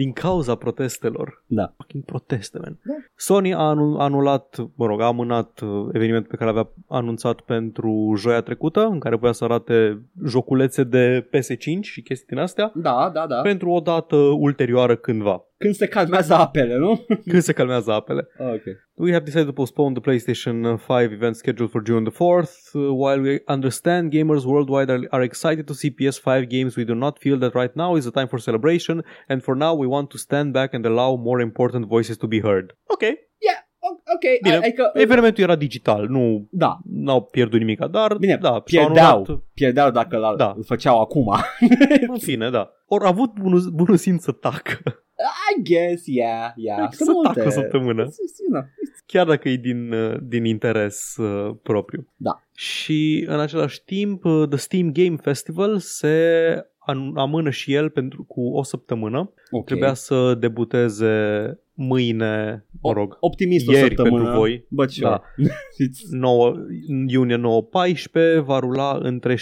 din cauza protestelor. Da. Fucking proteste, man. Da. Sony a anu- anulat, mă rog, a amânat uh, evenimentul pe care avea anunțat pentru joia trecută, în care voia să arate joculețe de PS5 și chestii din astea. Da, da, da. Pentru o dată ulterioară cândva. Când se calmează apele, nu? Când se calmează apele. Ah, ok. We have decided to postpone the PlayStation 5 event scheduled for June the 4th. Uh, while we understand gamers worldwide are, are excited to see PS5 games, we do not feel that right now is the time for celebration, and for now we want to stand back and allow more important voices to be heard. Ok. Yeah, ok. Bine, adică, evenimentul era digital, nu da. n-au pierdut nimic, dar Bine, da, pierdeau, anulat, pierdeau dacă la, Da. îl făceau acum. în fine, da. Ori avut bunul, bunul simț să tacă. I guess, yeah, yeah. Să tacă o săptămână. Susțină. chiar dacă e din, uh, din interes uh, propriu. Da. Și în același timp, uh, The Steam Game Festival se an- amână și el pentru cu o săptămână. Ok. Trebuia să debuteze mâine, mă rog, Optimist o ieri săptămână. pentru voi. But sure. Da. It's- 9, iunie 9-14 va rula între 16-22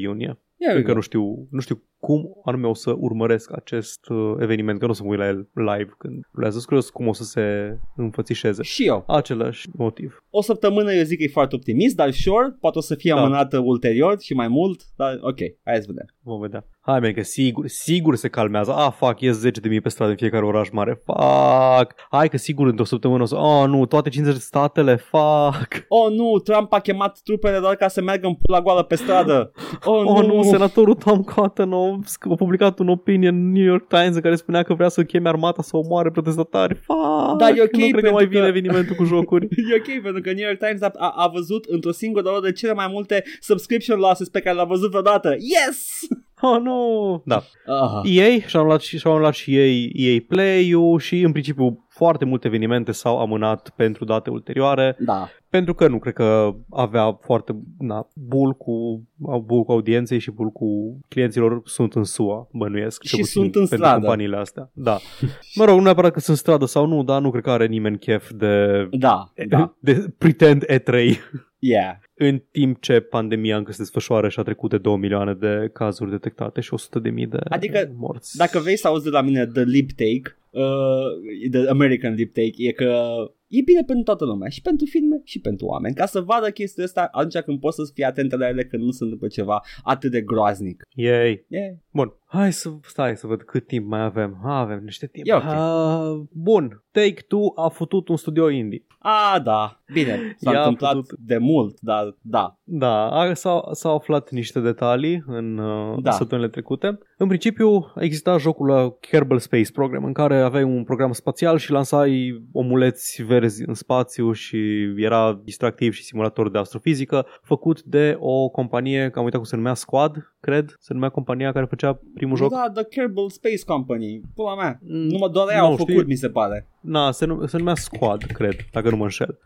iunie. Ia Încă nu știu, nu știu cum anume o să urmăresc acest uh, eveniment, că nu o să mă uit la el live când rulează. Curios cum o să se înfățișeze. Și eu. Același motiv. O săptămână eu zic că e foarte optimist, dar sure, poate o să fie Da. amânată ulterior și mai mult, dar ok, hai să vedem. Vom vedea. Hai, man, că sigur, sigur se calmează. Ah, fuck, ies 10 de mii pe stradă în fiecare oraș mare. Fuck. Hai că sigur într-o săptămână o să... Oh, nu, toate 50 de statele. Fuck. Oh nu, Trump a chemat trupele doar ca să meargă în pula goală pe stradă. Oh, Oh, nu, nu, senatorul Tom Cotton a, a publicat un opinion în New York Times în care spunea că vrea să cheme armata să omoare protestatari. Fuck. Dar e ok, Nu cred că pentru mai vine că- evenimentul cu jocuri. E ok, pentru că New York Times a, a, a văzut într-o singură oră de cele mai multe subscription losses pe care le-a văzut vreodată. Yes! Oh, nu. Da. Ah. EA și-au luat și, și-au luat și ei EA Play-ul și în principiu foarte multe evenimente s-au amânat pentru date ulterioare Da. pentru că nu cred că avea foarte na, bul cu bul cu audienței și bul cu clienților sunt în SUA, bănuiesc. Și cel puțin sunt în pentru stradă. companiile astea. Da. Mă rog, nu neapărat că sunt în stradă sau nu, dar nu cred că are nimeni chef de, Da, da. de pretend E3 Yeah. În timp ce pandemia încă se desfășoară și a trecut de 2 milioane de cazuri detectate și 100 de mii de Adică, morți. Dacă vrei să auzi de la mine The Lip Take, uh, The American Lip Take, e că e bine pentru toată lumea, și pentru filme, și pentru oameni, ca să vadă chestia asta atunci când poți să fii atent la ele când nu se întâmplă ceva atât de groaznic. Yay. Yeah. Bun, hai să stai să văd cât timp mai avem. Ha, avem niște timp. E ok. Uh, bun, Take-Two a făcut un studio indie. A, da, bine, s-a Ea a întâmplat putut- de mult, dar da. Da, a, s-au, s-au aflat niște detalii în uh, Da. săptămânile trecute. În principiu, exista jocul la Kerbal Space Program, în care aveai un program spațial și lansai omuleți verzi în spațiu și era distractiv și simulator de astrofizică, făcut de o companie, că am uitat cum se numea Squad, cred, se numea compania care făcea primul joc. Da, The Kerbal Space Company, pula mea. Mm, Numai doar aia nu, au făcut, știi? mi se pare. Na, se, num- se numea Squad, cred, dacă nu mă înșel.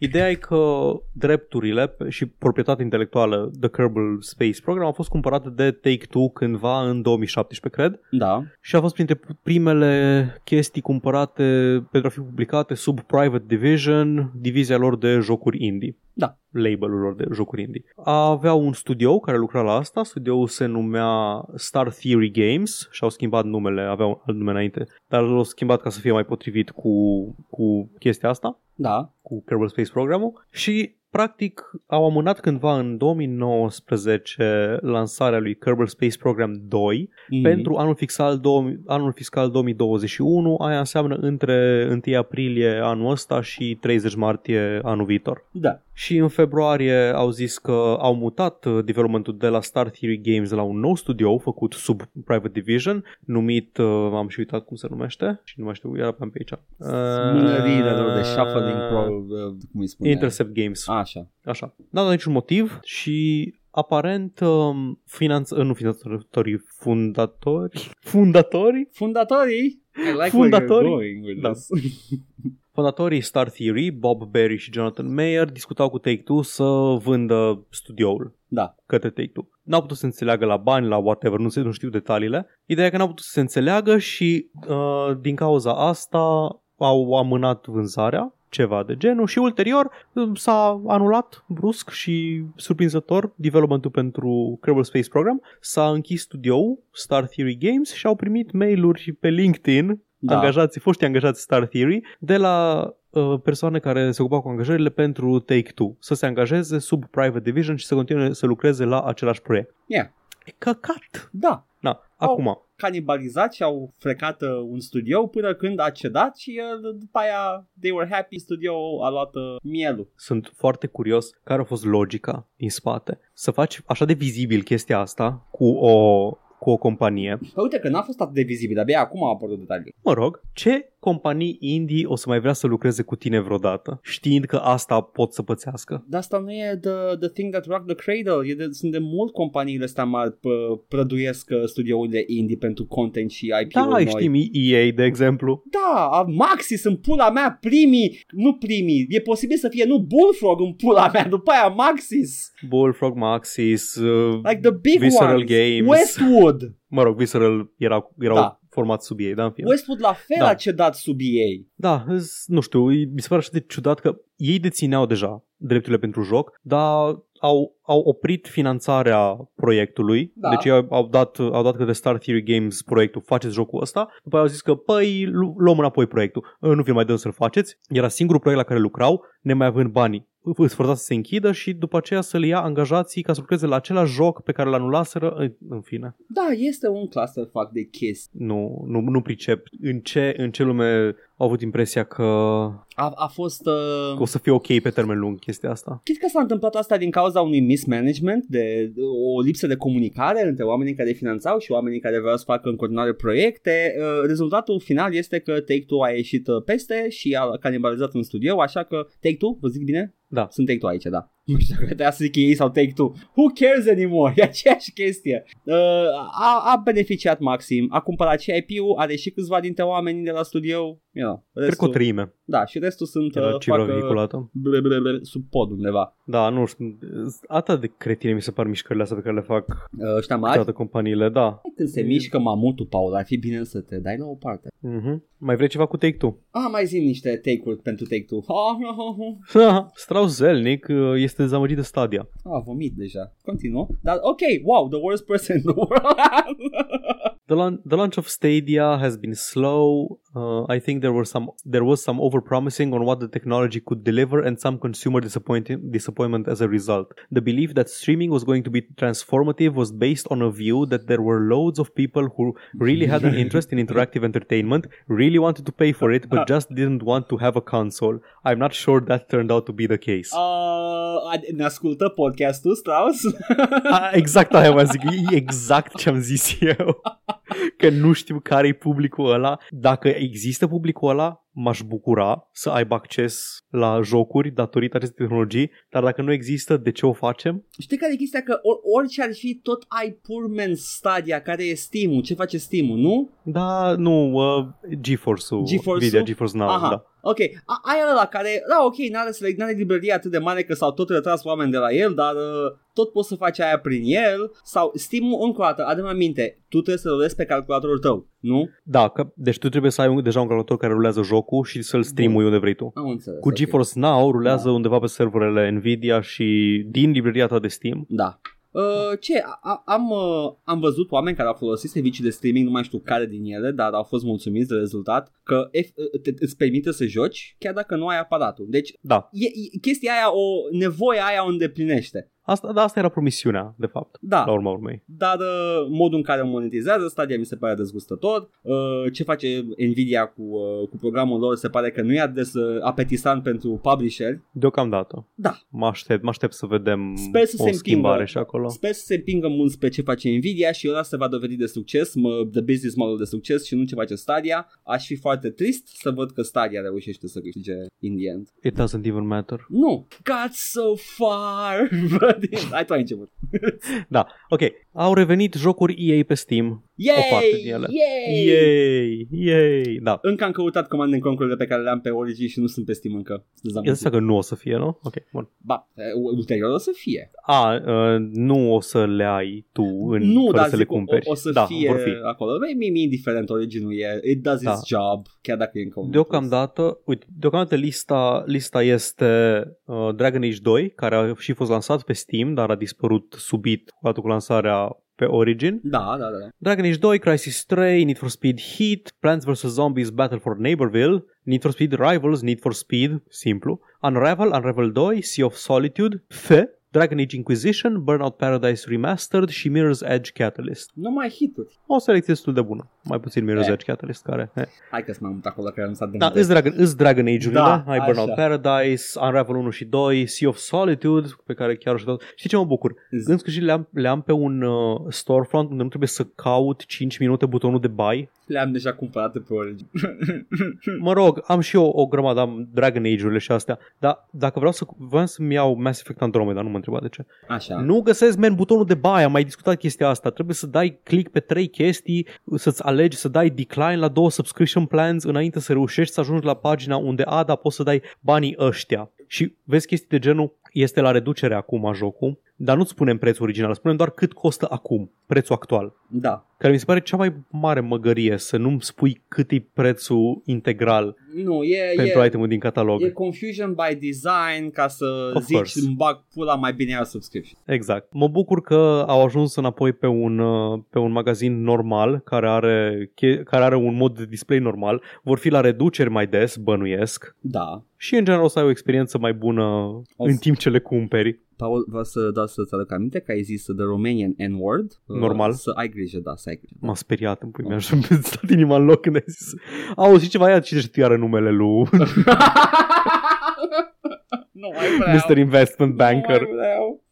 Ideea e că drepturile pe- și proprietatea intelectuală The Kerbal Space Program au fost cumpărate de Take-Two cândva în 2017, cred, Da. și a fost printre primele chestii cumpărate pentru a fi publicate sub Private Division, divizia lor de jocuri indie. Da. Labelul lor de jocuri indie. Aveau un studio care lucra la asta, studioul se numea Star Theory Games și au schimbat numele, aveau un alt nume înainte, dar l-au schimbat ca să fie mai potrivit cu, cu chestia asta Da. cu Kerbal Space Program-ul și practic au amânat cândva în 2019 lansarea lui Kerbal Space Program 2 Mhm. pentru anul fiscal, 2000, anul fiscal 2021, aia înseamnă între 1 aprilie anul ăsta și 30 martie anul viitor. Da. Și în februarie au zis că au mutat uh, developmentul de la Star Theory Games la un nou studio făcut sub Private Division, numit, uh, am și uitat cum se numește și nu mai știu, era pe aici. Mânările lor de Uh, shuffling pro, uh, cum îi spune? Intercept Games. Așa. Așa. N-a dat niciun motiv și aparent um, finanț... uh, nu finanțatorii, fundatori, fundatori, Fundatorii? I like Fundatorii? where you're going with Da. this. fondatorii Star Theory, Bob Berry și Jonathan Mayer discutau cu Take-Two să vândă studioul Da. către Take-Two. N-au putut să înțeleagă la bani, la whatever, nu, se, nu știu detaliile. Ideea e că n-au putut să se înțeleagă și uh, din cauza asta au amânat vânzarea ceva de genul și ulterior uh, s-a anulat brusc și surprinzător developmentul pentru Kerbal Space Program, s-a închis studioul Star Theory Games și au primit mail-uri pe LinkedIn Da. angajații, foști angajați Star Theory de la uh, persoane care se ocupau cu angajările pentru Take-Two să se angajeze sub Private Division și să continue să lucreze la același proiect. Yeah. E căcat! Da. Na, Au- acum, Canibalizat și au frecat uh, un studio până când a cedat și uh, după aia they were happy, studio a luat uh, mielul. sunt foarte curios care a fost logica din spate. Să faci așa de vizibil chestia asta cu o, cu o companie. Păi uite că n-a fost atât de vizibil, abia acum au apărut detalii. Mă rog, ce companii indie o să mai vrea să lucreze cu tine vreodată, știind că asta pot să pățească? Dar asta nu e the, the thing that rock the cradle. E de, sunt de mult companiile astea mari pă, prăduiesc uh, studiourile indie pentru content și IP-uri Da, noi. știm EA, de exemplu. Da, a- Maxi sunt pula mea primii, nu primii, e posibil să fie nu Bullfrog în pula mea, după aia Maxis, Bullfrog, Maxis, uh, like the big Visceral ones, Games. Westwood, mă rog, Visceral era, erau Da. Format sub ei, da, în fine. Westwood la fel Da. a cedat sub ei. Da, îs- nu știu, mi se pare așa de ciudat că ei dețineau deja drepturile pentru joc, dar au au oprit finanțarea proiectului, Da. deci ei au, au dat, au dat către Star Theory Games proiectul, faceți jocul ăsta, după aia au zis că, păi, lu- luăm înapoi proiectul, "Ă, nu vi mai dăm să-l faceți, era singurul proiect la care lucrau, nemai având banii îți forța să se închidă și după aceea să le ia angajații ca să lucreze la același joc pe care l anulaseră, în, în fine. Da, este un clusterfuck de chestii. Nu, nu, nu pricep în ce, în ce lume au avut impresia că, A, a fost... Uh... că o să fie ok pe termen lung chestia asta. Chit că s-a întâmplat asta din cauza unui mismanagement, de o lipsă de comunicare între oamenii care finanțau și oamenii care vreau să facă în continuare proiecte. Uh, Rezultatul final este că Take-Two a ieșit uh, peste și a canibalizat în studio, așa că Take-Two, vă zic bine? Da. Sunt Take-Two aici, da. Nu știu dacă trebuia să zic ei sau Take-Two. Who cares anymore? E aceeași chestie. Uh, a, a beneficiat maxim, a cumpărat și IP-ul, are și câțiva dintre oamenii de la studio. You know, Cred că o treime da, și restul sunt era uh, cifra fac, uh, vehiculată. ble, ble, ble, sub pod undeva. Da, nu știu, atât de cretine mi se par mișcările astea pe care le fac Uh, ăștia mari, toate companiile, da. când se mișcă mamutul, Paul, ar fi bine să te dai la o parte. Mhm. Mai vrei ceva cu Take-Two? Ah, mai zi niște take-uri pentru Take-Two. Ah, Strauss Zelnick uh, este dezamăgit de Stadia. ah, vomit deja. Continuă. Dar ok, wow, the worst person in the world. The, the launch of Stadia has been slow. Uh, I think there were some there was some overpromising on what the technology could deliver and some consumer disappointing disappointment as a result. The belief that streaming was going to be transformative was based on a view that there were loads of people who really had an interest in interactive entertainment, really wanted to pay for it, but just didn't want to have a console. I'm not sure that turned out to be the case. uh, ad- ne ascultă podcastul, Strauss? A, exact aia mă zic, e exact ce am zis eu. Că nu știu care e publicul ăla. Dacă există publicul ăla, m-aș bucura să aibă acces la jocuri datorită acestei tehnologii, dar dacă nu există, de ce o facem? Știi care e chestia? Că or- orice ar fi, tot ai Purman Stadia, care e Steam-ul. Ce face Steam-ul, nu? Da, nu, uh, GeForce-ul, GeForce-ul? Nvidia GeForce Now, Aha. da. Ok, a- aia ăla care, da, ok, n-are, selec- n-are librărie atât de mare că s-au tot retras oameni de la el, dar uh, tot poți să faci aia prin el sau Steam-ul, încă o dată, adem aminte, tu trebuie să rulezi pe calculatorul tău, nu? Da, că, deci tu trebuie să ai un, deja un calculator care rulează jocul și să-l streamui unde vrei tu. Am înțeles. Cu ok. GeForce Now rulează Da. undeva pe serverele Nvidia și din librăria ta de Steam. Da. Uh, ce? A- a- am, uh, am văzut oameni care au folosit servicii de streaming, nu mai știu care din ele, dar au fost mulțumiți de rezultat, că ef- te, îți permite să joci chiar dacă nu ai aparatul. Deci Da, e, e, chestia aia, o nevoie aia o îndeplinește. Asta, da, asta era promisiunea, de fapt, Da. la urma urmei. Dar uh, modul în care monetizează Stadia mi se pare dezgustător. Uh, ce face Nvidia cu, uh, cu programul lor se pare că nu e atât de uh, apetisant pentru publisher. Deocamdată. Da. Mă aștept, mă aștept să vedem Sper să o se schimbare împingă. și acolo. Sper să se împingă mult spre ce face Nvidia și ăla se va dovedi de succes, mă, de business model de succes și nu ce face Stadia. Aș fi foarte trist să văd că Stadia reușește să câștige in the end. It doesn't even matter. Nu, got so far. But Hai tu ai început. Da, ok. Au revenit jocuri EA pe Steam. Yay! O parte din ele. Yay! Yay! Yay! Da. Încă am căutat Command and Conquer pe care le-am pe Origin și nu sunt pe Steam încă. Sunt E dezamăgit. asta că nu o să fie, nu? Ok, bun. Ba, e, ulterior o să fie. A, uh, nu o să le ai tu în, nu, fără dar să le zic, o, cumperi. o să da, fie vor fi. acolo. Băi, mie, mie indiferent originul e. It does Da. its job, chiar dacă e încă un Deocamdată, uite, deocamdată lista, lista este uh, Dragon Age 2, care a și fost lansat pe Steam, dar a dispărut subit odată cu lansarea pe Origin. Da, da, da. da. Dragon Age 2, Crisis 3, Need for Speed Heat, Plants vs. Zombies Battle for Neighborville, Need for Speed Rivals, Need for Speed, simplu, Unravel, Unravel 2, Sea of Solitude, F, Dragon Age Inquisition, Burnout Paradise Remastered și Mirror's Edge Catalyst. Nu mai hituri. O selecție destul de bună. Mai puțin Mirror's Eh. Edge Catalyst care... Eh. Hai că sunt mai mult acolo care nu s-a Da, demontat. îți Dragon, îți Dragon Age-urile, Da, ai Burnout așa. Paradise, Unravel 1 și 2, Sea of Solitude, pe care chiar o și Știi ce mă bucur? Zi. În sfârșit le-am, le-am pe un uh, storefront unde nu trebuie să caut 5 minute butonul de buy. Le-am deja cumpărate pe Origin. Mă rog, am și eu o grămadă, am Dragon Age-urile și astea, dar dacă vreau să vreau să-mi iau Mass Effect Andromeda, nu mă întreba de ce. Așa. Nu găsesc, men, butonul de buy, am mai discutat chestia asta. Trebuie să dai click pe trei chestii, să-ți alegi să dai decline la două subscription plans înainte să reușești să ajungi la pagina unde, a, da, poți să dai banii ăștia. Și vezi chestii de genul, este la reducere acum jocul dar nu-ți spunem prețul original, spunem doar cât costă acum, prețul actual. Da. Care mi se pare cea mai mare măgărie, să nu-mi spui cât e prețul integral Nu, e, pentru e, itemul din catalog. e confusion by design ca să Of zici course. îmi bag pula mai bine la subscription. Exact. Mă bucur că au ajuns înapoi pe un, uh, pe un magazin normal, care are, che- care are un mod de display normal. Vor fi la reduceri mai des, bănuiesc. Da. Și în general o să ai o experiență mai bună Of. în timp ce le cumperi. Paul, vreau să dau să-ți aduc aminte că ai zis The Romanian N-word. Uh, Normal. Să ai grijă, da, să ai grijă. M-a speriat în pui mea și mi-a stat inima în loc când ai zis Auzi, și ceva, ia citește iară numele lui nu mai vreau. Mr. Investment Banker. Nu mai vreau.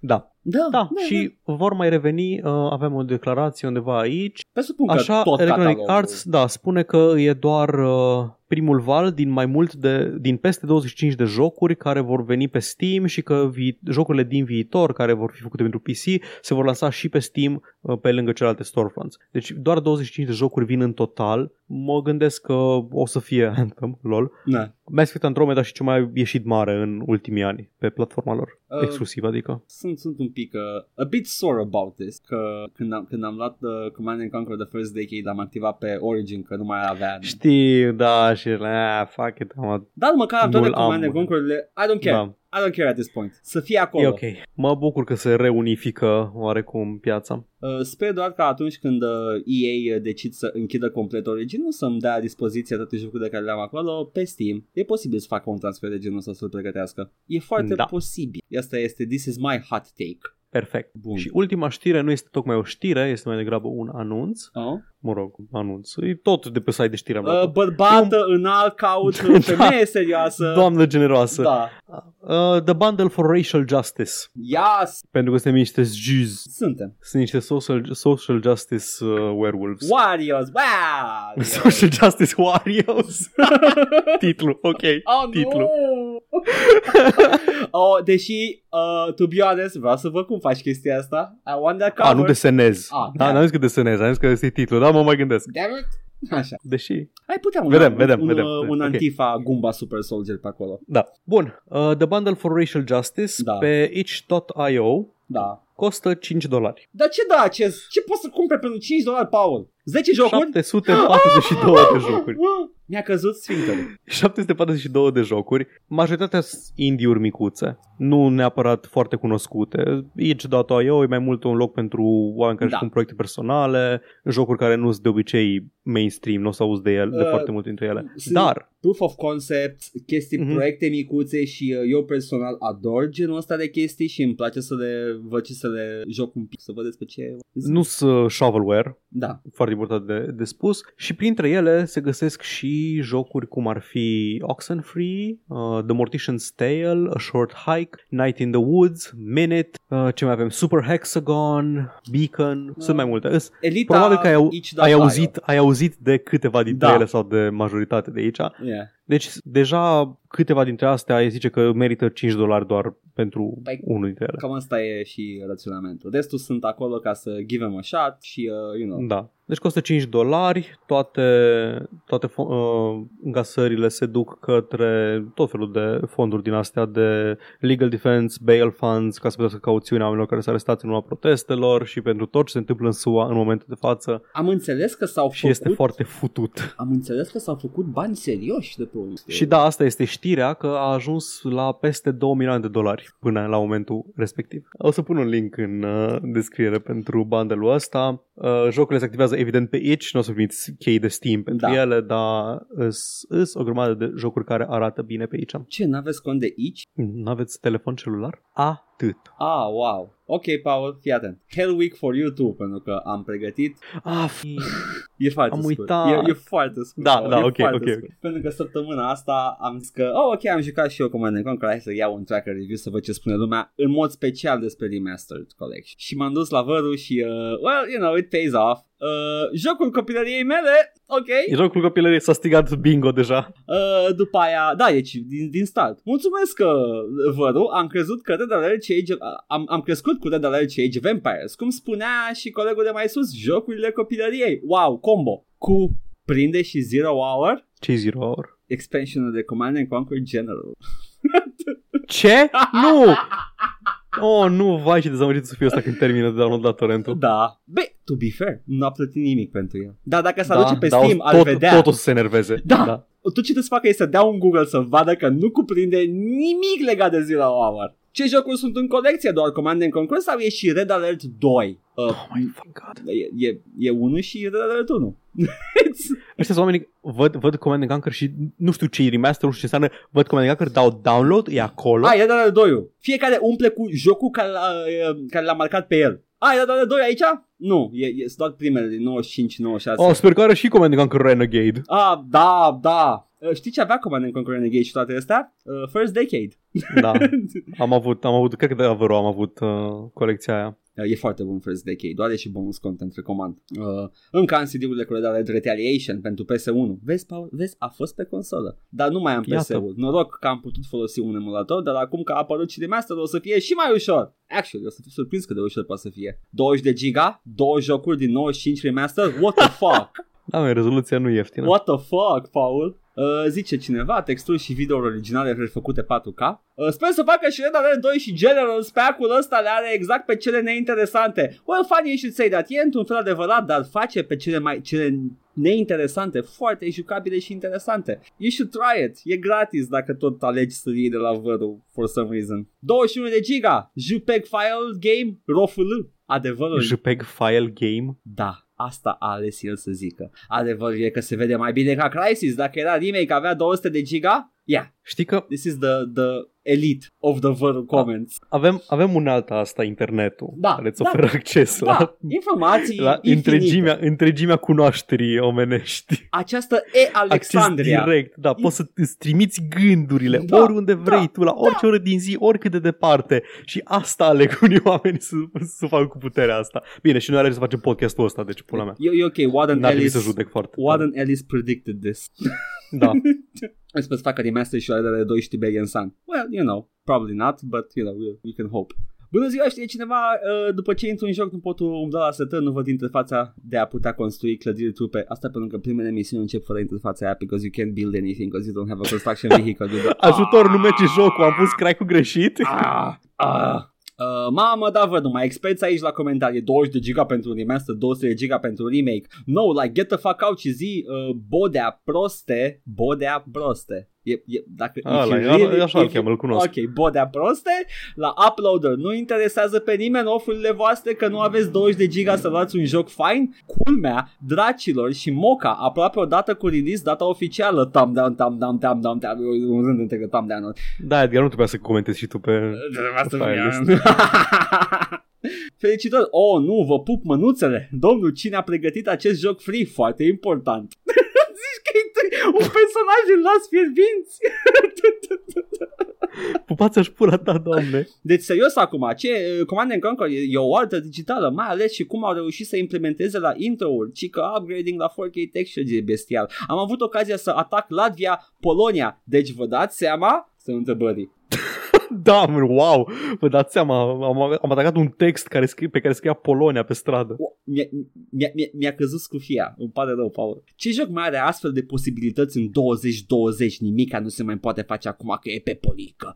Da, Da, da, și vor mai reveni, uh, avem o declarație undeva aici. Presupun că Așa, tot Electronic catalogul. Arts, da, spune că e doar uh, primul val din mai mult de, din peste 25 de jocuri care vor veni pe Steam și că vi- jocurile din viitor care vor fi făcute pentru PC se vor lansa și pe Steam uh, pe lângă celelalte storefronts. Deci doar 25 de jocuri vin în total. Mă gândesc că o să fie Anthem, lol. Da. Mass Effect Andromeda și ce mai a ieșit mare în ultimii ani pe platforma lor. Uh, Exclusiv, adică. Sunt, sunt un pic uh, a bit sore about this că când am, când am luat uh, Command and Conquer The First Decade am activat pe Origin că nu mai avea Știu, da, și ah, fuck it, am Dar măcar am toate Nu-l am, Command and mă. Conquer-urile I don't care Da. I don't care at this point Să fie acolo E ok. Mă bucur că se reunifică oarecum piața. Uh, sper doar că atunci când uh, EA uh, decid să închidă complet Origin să îmi dea la dispoziție toate jocurile care le am acolo pe Steam. E posibil să facă un transfer de genul ăsta să-l pregătească. E foarte Da. posibil. Asta este This is my hot take. Perfect. Bun. Și ultima știre nu este tocmai o știre, este mai degrabă un anunț. Oh? Mă rog, anunț. E tot de pe site de știri am Uh, luat. bărbată înalt caut femeie serioasă. Doamnă generoasă. Da. Uh, the Bundle for Racial Justice. Yes. Pentru că suntem niște Jews. Suntem. Sunt niște social, social justice uh, werewolves. Warriors. Wow. Social Justice Warriors. Titlu, ok. Oh, Titlu. nu! oh, deși, uh, to be honest, vreau să văd cum faci chestia asta. I want that cover. A, nu desenez. Ah, da, da. n-am zis că desenez, am zis că este titlul, dar mă mai gândesc. Damn it. Așa. Deși... Ai putea un, Vedem, un, vedem, un, vedem. uh, un Ok. antifa Gumba Super Soldier pe acolo. Da. Bun. Uh, The Bundle for Racial Justice Da. pe itch.io Da. costă 5 dolari. Dar ce da acest? Ce poți să cumperi pentru 5 dolari, Paul? 10 jocuri? 742 de jocuri. Mi-a căzut sfintele. 742 de jocuri, majoritatea sunt indie-uri micuțe, nu neapărat foarte cunoscute. Itch.io e mai mult un loc pentru oameni care Da. își pun proiecte personale, jocuri care nu sunt de obicei mainstream, nu o să auzi de, el, de Uh, foarte multe dintre ele. sunt- Dar, Proof of concept, chestii, Mhm. proiecte micuțe și uh, eu personal ador genul ăsta de chestii și îmi place să le văd și să le joc un pic, să văd despre ce... nu sunt shovelware, Da. foarte important de, de spus, și printre ele se găsesc și jocuri cum ar fi Oxenfree, uh, The Mortician's Tale, A Short Hike, Night in the Woods, Minute, uh, ce mai avem, Super Hexagon, Beacon, sunt mai multe. Îs- Elita Probabil că ai, au, itch.io. ai, auzit, ai auzit de câteva dintre Da. ele sau de majoritate de aici. Yeah. Deci deja câteva dintre astea ai zice că merită 5 dolari doar pentru Păi, unul dintre ele. Cam asta e și raționamentul. Restul sunt acolo ca să give them a shot și, uh, you know, Da. Deci costă 5 dolari, toate, toate fo- uh, încasările se duc către tot felul de fonduri din astea de legal defense, bail funds, ca să plătească cauțiunea oamenilor care s-au arestat în urma protestelor și pentru tot ce se întâmplă în SUA în momentul de față am înțeles că s-au și făcut... este foarte futut. Am înțeles că s-au făcut bani serioși de pe urmă. Și da, asta este știrea că a ajuns la peste 2 milioane de dolari până la momentul respectiv. O să pun un link în uh, descriere pentru bundle-ul ăsta. Uh, jocurile se activează evident pe itch, nu o să primiți chei de Steam pentru Da. ele, dar îs, îs o grămadă de jocuri care arată bine pe aici. Ce, n-aveți cont de aici? Nu aveți telefon celular? Atât. Ah, wow. Ok, Paul, fii atent. Hell Week for you too, pentru că am pregătit. Ah, fi... E foarte Am scurt. uitat. E, e foarte scurt. Da, Paul, da, e ok, foarte ok, scurt. Pentru că săptămâna asta am zis că, oh, ok, am jucat și eu Command Conquer, hai să iau un tracker review să văd ce spune lumea, în mod special despre Remastered Collection. Și m-am dus la vărul și, uh, well, you know, it pays off. Uh, jocul copilăriei mele, ok. E jocul copilăriei s-a strigat bingo deja. Uh, după aia, da, deci din, din start. Mulțumesc că văru, am crezut că Red Alert Age, am, am crescut cu Red Alert Age Vampires, cum spunea și colegul de mai sus, jocurile copilăriei. Wow, combo. Cu prinde și Zero Hour, ce Zero Hour? expansionul de Command and Conquer General. Ce? Nu! Oh, nu, vai ce dezamăgit să fiu ăsta când termină de downloadat torrentul. Da. Băi, to be fair, nu a plătit nimic pentru el. Da, dacă s-a Da, duce pe da, Steam, o- ar tot, vedea. Tot o să se enerveze. Da. Tu ce trebuie să facă este să dea un Google să vadă că nu cuprinde nimic legat de Zero Hour. Ce jocuri sunt în colecție? Doar Command and Conquer sau e și Red Alert 2? Uh, Oh my fucking god. e, e, e 1 și Red Alert 1. Ăștia sunt oamenii, văd, văd Command and Conquer și nu știu ce e remaster, nu știu ce înseamnă, văd Command and Conquer, dau download, e acolo. A, e Red Alert 2 Fiecare umple cu jocul care l-a, e, care l-a marcat pe el. A, e Red Alert 2 aici? Nu, e, e, sunt doar primele din 95, 96. Oh, sper că are și Command and Conquer Renegade. Ah, da, da. Uh, Știi ce avea Command and Conquer Renegade și toate astea? Uh, First Decade. Da, am avut, am avut, cred că de Avero am avut uh, colecția aia. Uh, E foarte bun First Decade, doar e și bonus content recomand. Uh, încă am CD-urile cu Red Retaliation pentru PS1. Vezi, Paul? Vezi, a fost pe consolă. Dar nu mai am Iată. PS-ul. Noroc că am putut folosi un emulator, dar acum că a apărut și remaster o să fie și mai ușor. Actually, o să fiu surprins cât de ușor poate să fie. 20 de giga, două jocuri din 95 remaster, what the fuck? Da, mai rezoluția nu e ieftină. What the fuck, Paul? Uh, zice cineva, texturi și video originale refăcute 4K. Uh, sper să facă și Red Alert 2 și General Spec-ul ăsta le are exact pe cele neinteresante. Well, funny you should say that. E într-un fel adevărat, dar face pe cele mai cele neinteresante foarte jucabile și interesante. You should try it. E gratis dacă tot alegi să iei de la vărul for some reason. 21 de giga, JPEG file game, ROFL. Adevărul JPEG file game. da, asta a ales el să zică. Adevărul e că se vede mai bine ca Crysis. Dacă era remake avea 200 de giga, yeah, Știi că this is the, the elite of the vărul comments. avem, avem unealta asta, internetul, Da, care îți da. oferă acces Da, la, informații la infinite. întregimea, întregimea cunoașterii omenești. Această E Acces Alexandria. direct, da, poți să îți trimiți gândurile Da, oriunde vrei da, tu, la orice oră din zi, oricât de departe. Și asta aleg unii oameni să, să facă cu puterea asta. Bine, și noi alegem să facem podcastul ăsta, deci pula mea. E, e ok, Warden N-ar trebui Ellis, să judec foarte. Warden Ellis predicted this. Da. Sper să facă remaster și la de 2 și Tiberian Sun. Well, you know, probably not, but you know, we, we can hope. Bună ziua, știe cineva, uh, după ce intru în joc nu pot umbla la setări, nu văd interfața de a putea construi clădiri trupe. Asta pentru că primele misiuni încep fără interfața aia because you can't build anything because you don't have a construction vehicle. You don't- Ajutor, nu merge jocul, am pus crack-ul greșit. Ah, ah. Uh, mamă, da, văd, numai experți aici la comentarii. 20 de giga pentru un remaster, 200 de giga pentru un remake. No, like, get the fuck out și zi uh, Bodea proste Bodea proste e, e, dacă, Ala, if you e- really- așa îl if you- cheamă, îl cunosc. Ok, Bodea proste La uploader Nu interesează pe nimeni ofurile voastre Că nu aveți 20 de giga să luați un joc fine Culmea, dracilor și moca Aproape odată cu release data oficială Thumb down, thumb down, thumb down, thumb down Un rând întreg de thumb down Da, Edgar, nu trebuia să comentezi și tu pe... Trebuia să Fire fie. Felicitări! Oh, nu, vă pup mânuțele! Domnul, cine a pregătit acest joc free? Foarte important! Zici că e un personaj în las fierbinți! Pupați-aș pula ta, doamne. Deci, serios acum, ce Command and Conquer e, e o altă digitală, mai ales și cum au reușit să implementeze la intro-uri, ci că upgrading la 4K texture e bestial. Am avut ocazia să atac Latvia, Polonia, deci vă dați seama? Sunt întrebării. Da, mă, wow. Vă dați seama, am, am atacat un text care scrie, pe care scria Polonia pe stradă. O, mi-a, mi-a, mi-a, mi-a căzut scufia, îmi pare rău, Paul. Ce joc mai are astfel de posibilități în 2020? Nimica nu se mai poate face acum că e pe polică.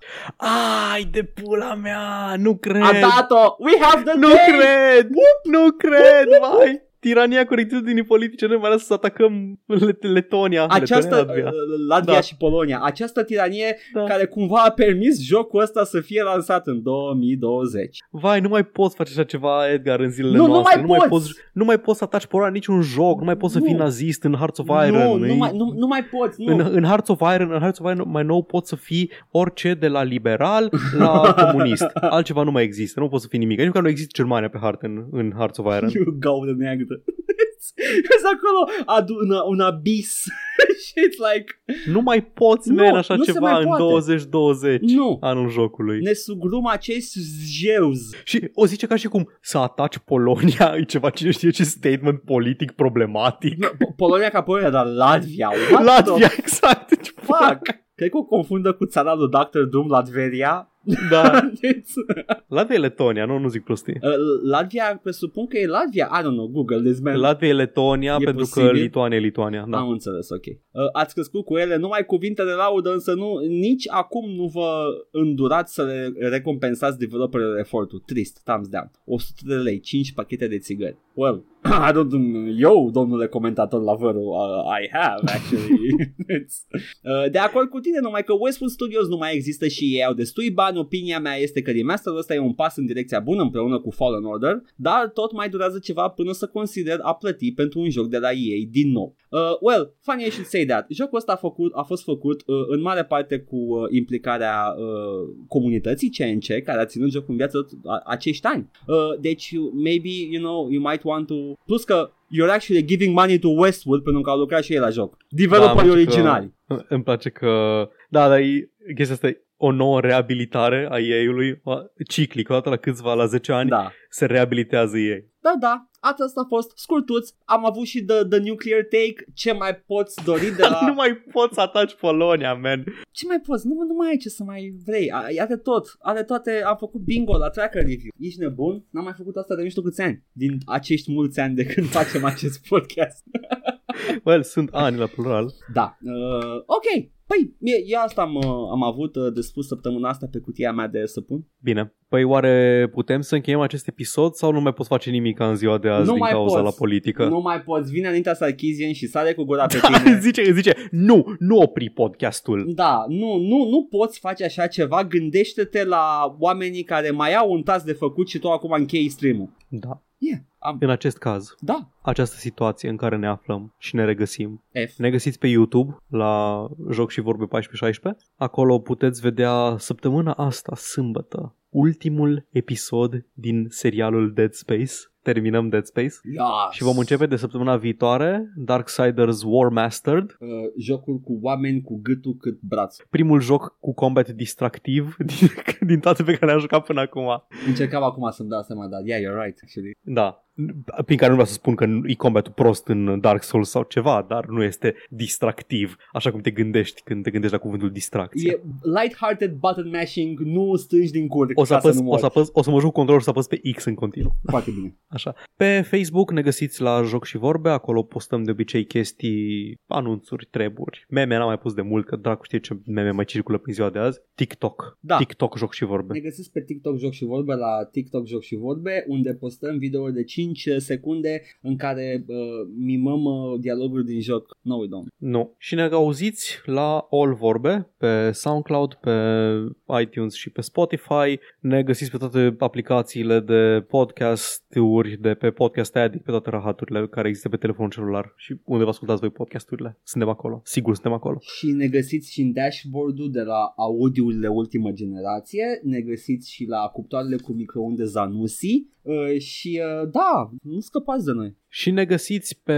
Ai de pula mea, nu cred. A dat-o! We have the Nu day! cred! Nu cred, vai! Tirania corectitudinii politice ne mai lasă să atacăm Let- Letonia. Această, Letonia, Latvia. uh, Latvia Da. și Polonia, această tiranie Da. care cumva a permis jocul ăsta să fie lansat în 2020. Vai, nu mai poți face așa ceva, Edgar, în zilele Nu, nu noastre. mai nu, mai poți. poți. Nu mai poți să ataci Polonia în niciun joc. Nu mai poți să Nu. fii nazist în Hearts of Iron. nu, nu, mai, nu, nu mai poți, nu. În, în Hearts of Iron, în Hearts of Iron mai nou poți să fii orice de la liberal la comunist. Altceva nu mai există. Nu poți să fii nimic. Nici măcar nu există Germania pe hartă în, în Hearts of Iron. You gaudă neagră. Vezi acolo adu- un, un abis și it's like Nu mai poți, Nu, man, așa nu se ceva mai în poate. 2020, Nu. anul jocului. ne sugrum acest jeuz. Și o zice ca și cum să ataci Polonia e ceva cine știe ce statement politic problematic. Po- Polonia ca Polonia, dar Latvia. What Latvia, the exact. fuck? Cred că o confundă cu țara lui Dr. Doom, Latveria. Da. Deci, Latvia e Letonia, nu, nu zic prostii. uh, Latvia, presupun că e Latvia. I don't know, Google this, man. Latvia e Letonia E pentru că posibil? Lituania e Lituania. Da. Am înțeles, ok. Uh, ați crescut cu ele, numai cuvinte de laudă, însă nu, nici acum nu vă îndurați să le recompensați developerele efortul. Trist, thumbs down. 100 de lei, 5 pachete de țigări. Well, I don't know, eu, domnule comentator la vărul, uh, I have, actually. It's, uh, de acord cu tine, numai că Westwood Studios nu mai există și ei au destui bani. Opinia mea este că remasterul ăsta e un pas în direcția bună împreună cu Fallen Order, dar tot mai durează ceva până să consider a plăti pentru un joc de la EA din nou. Uh, well, funny I should say that. Jocul ăsta a, făcut, a fost făcut uh, în mare parte cu uh, implicarea uh, comunității CNC care a ținut jocul în viață tot a, acești ani. Uh, deci, you- maybe, you know, you might want to... Plus că you're actually giving money to Westwood pentru că au lucrat și ei la joc. Developerii Da, îmi place originali. Că, îmi place că... Da, dar e, chestia asta e o nouă reabilitare a EA-ului, ciclic, o dată la câțiva, la 10 ani, Da. se reabilitează ei. Da, da, asta a fost scurtuț. Am avut și the, the nuclear take. Ce mai poți dori de la... nu mai poți să ataci Polonia, man. Ce mai poți? Nu, nu mai ai ce să mai vrei. A- Are tot. Are toate. Am făcut bingo la tracker review. Ești nebun? N-am mai făcut asta de nu știu câți ani. Din acești mulți ani de când facem acest podcast. Well, sunt ani la plural. Da. Uh, ok. Păi, mie, eu asta am, uh, am avut uh, de spus săptămâna asta pe cutia mea de săpun. Bine. Păi oare putem să încheiem acest episod sau nu mai poți face nimic în ziua de azi Nu din mai cauza poți. la politică? Nu mai poți. Vine Anita Sarkeesian și sare cu gura pe Da, tine. zice, zice, nu, nu opri podcastul. Da, nu, nu, nu poți face așa ceva. Gândește-te la oamenii care mai au un task de făcut și tu acum închei stream-ul. Da. Yeah, am, În acest caz, da, această situație în care ne aflăm și ne regăsim. F. Ne găsiți pe YouTube la Joc și Vorbe 14-16. Acolo puteți vedea săptămâna asta, sâmbătă, ultimul episod din serialul Dead Space. Terminăm Dead Space. Yes. Și vom începe de săptămâna viitoare Darksiders War Mastered, Uh, jocul cu oameni cu gâtul cât braț. primul joc cu combat distractiv din, din toate pe care le-am jucat până acum. Încercam acum să-mi dau seama, dar yeah, you're right, actually. Da, prin care nu vreau să spun că e combatul prost în Dark Souls sau ceva, dar nu este distractiv, așa cum te gândești când te gândești la cuvântul distracție. E light-hearted button mashing, nu strângi din cur. O să, ca apăs, nu o, mori. să apăs, o să mă joc cu controlul și să apăs pe X în continuu. Foarte bine. Așa. Pe Facebook ne găsiți la Joc și Vorbe, acolo postăm de obicei chestii, anunțuri, treburi. Meme n-am mai pus de mult, că dracu știe ce meme mai circulă prin ziua de azi. TikTok. Da. TikTok, Joc și Ne Vorbe. găsiți pe TikTok Joc și Vorbe la TikTok Joc și Vorbe unde postăm videouri de 5 secunde în care uh, mimăm uh, dialoguri din joc. No, we don't. Nu. Și ne auziți la All Vorbe, pe SoundCloud, pe iTunes și pe Spotify. Ne găsiți pe toate aplicațiile de podcast-uri, de pe Podcast Addict, pe toate rahaturile care există pe telefonul celular și unde vă ascultați voi podcasturile. Suntem acolo. Sigur suntem acolo. Și ne găsiți și în dashboard-ul de la audiurile ultimă generație, ne găsiți și la cuptoarele cu microunde Zanussi uh, și uh, da, nu scăpați de noi. Și ne găsiți pe...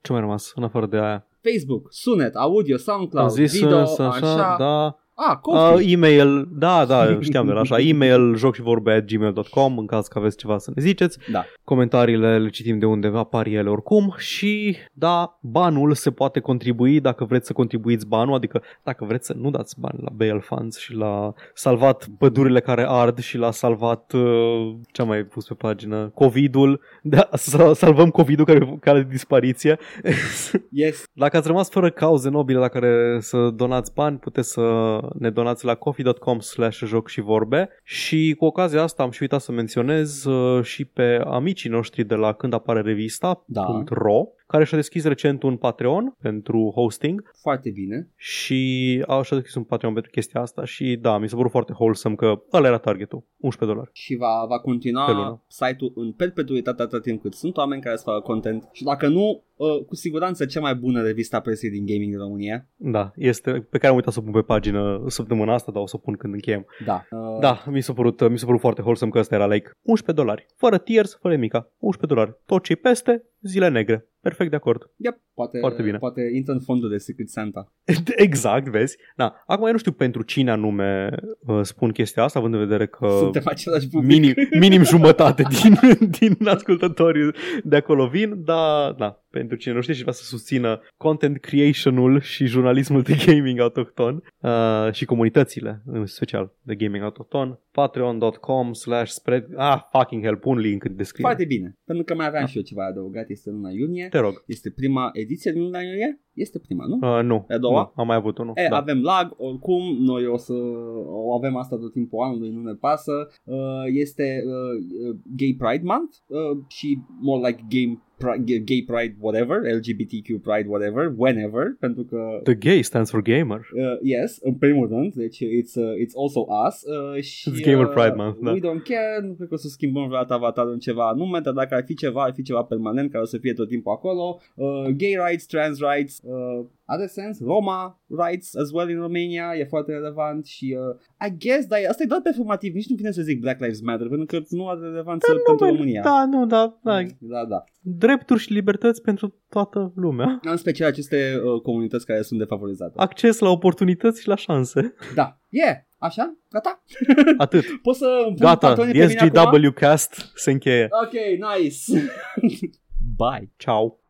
Ce mai a rămas în afară de aia? Facebook, sunet, audio, SoundCloud, Am zis video, așa, așa, da. Ah, Uh, Coffee. e-mail, da, da, știam de la așa, e-mail joc și vorbe at gmail.com în caz că aveți ceva să ne ziceți. Da. Comentariile le citim de undeva, apar ele oricum și da, banul se poate contribui dacă vreți să contribuiți banul, adică dacă vreți să nu dați bani la bail funds și la salvat pădurile care ard și la salvat, uh, ce am mai pus pe pagină, COVID-ul, da, să salvăm COVID-ul care, care de dispariție. Yes. Dacă ați rămas fără cauze nobile la care să donați bani, puteți să ne donați la coffee.com slash joc și vorbe și cu ocazia asta am și uitat să menționez uh, și pe amicii noștri de la când apare revista Da. .ro care și-a deschis recent un Patreon pentru hosting Foarte bine. și au și-a deschis un Patreon pentru chestia asta și da, mi s-a părut foarte wholesome că ăla era targetul, 11 dolari. și va, va Pe continua lună. site-ul în perpetuitate atâta timp cât sunt oameni care să facă content și dacă nu, uh, cu siguranță cea mai bună revista presei din gaming din România. Da, este pe care am uitat să o pun pe pagină săptămâna asta, dar o să o pun când încheiem. Da. Uh, Da, mi s-a părut, mi s-a părut foarte wholesome că ăsta era like 11 dolari. Fără tiers, fără mica. 11 dolari. Tot ce peste, zile negre. Perfect de acord. Yep, poate, Foarte bine. poate intră în fondul de Secret Santa. exact, vezi? Da. Acum eu nu știu pentru cine anume uh, spun chestia asta, având în vedere că Suntem același public. minim, minim jumătate din, din ascultătorii de acolo vin, dar da, pentru cine nu știe și vrea să susțină content creation-ul și jurnalismul de gaming autohton uh, și comunitățile, în special de gaming autohton, patreon.com slash spread... Ah, fucking hell, pun link în descriere. Foarte bine, pentru că mai aveam ah. și eu ceva adăugat, este luna iunie. Te rog. Este prima ediție din luna iunie? Este prima, nu? Uh, nu. E a doua? Nu, am mai avut unul. E, da. avem lag, oricum, noi o să o avem asta tot timpul anului, nu ne pasă. Uh, este uh, Gay Pride Month uh, și more like game gay pride whatever, LGBTQ pride whatever, whenever, pentru că... The gay stands for gamer. Uh, yes, în primul rând, deci it's, uh, it's also us. Uh, și, it's Gamer Pride Month, da. We don't care, nu cred că o să schimbăm vreodată avatarul în ceva anume, dar dacă ar fi ceva, ar fi ceva permanent care o să fie tot timpul acolo. Uh, gay rights, trans rights, uh, are sens, Roma rights as well in Romania e foarte relevant și uh, I guess, dar asta e doar performativ, nici nu vine să zic Black Lives Matter, pentru că nu are relevanță da, pentru nu, România. Da, nu, da, da. Da, da. Drepturi și libertăți pentru toată lumea. În special aceste uh, comunități care sunt defavorizate. Acces la oportunități și la șanse. Da. Yeah. Așa? Gata? Atât. Poți să Gata. SGW Cast se încheie. Ok, nice. Bye. Ciao.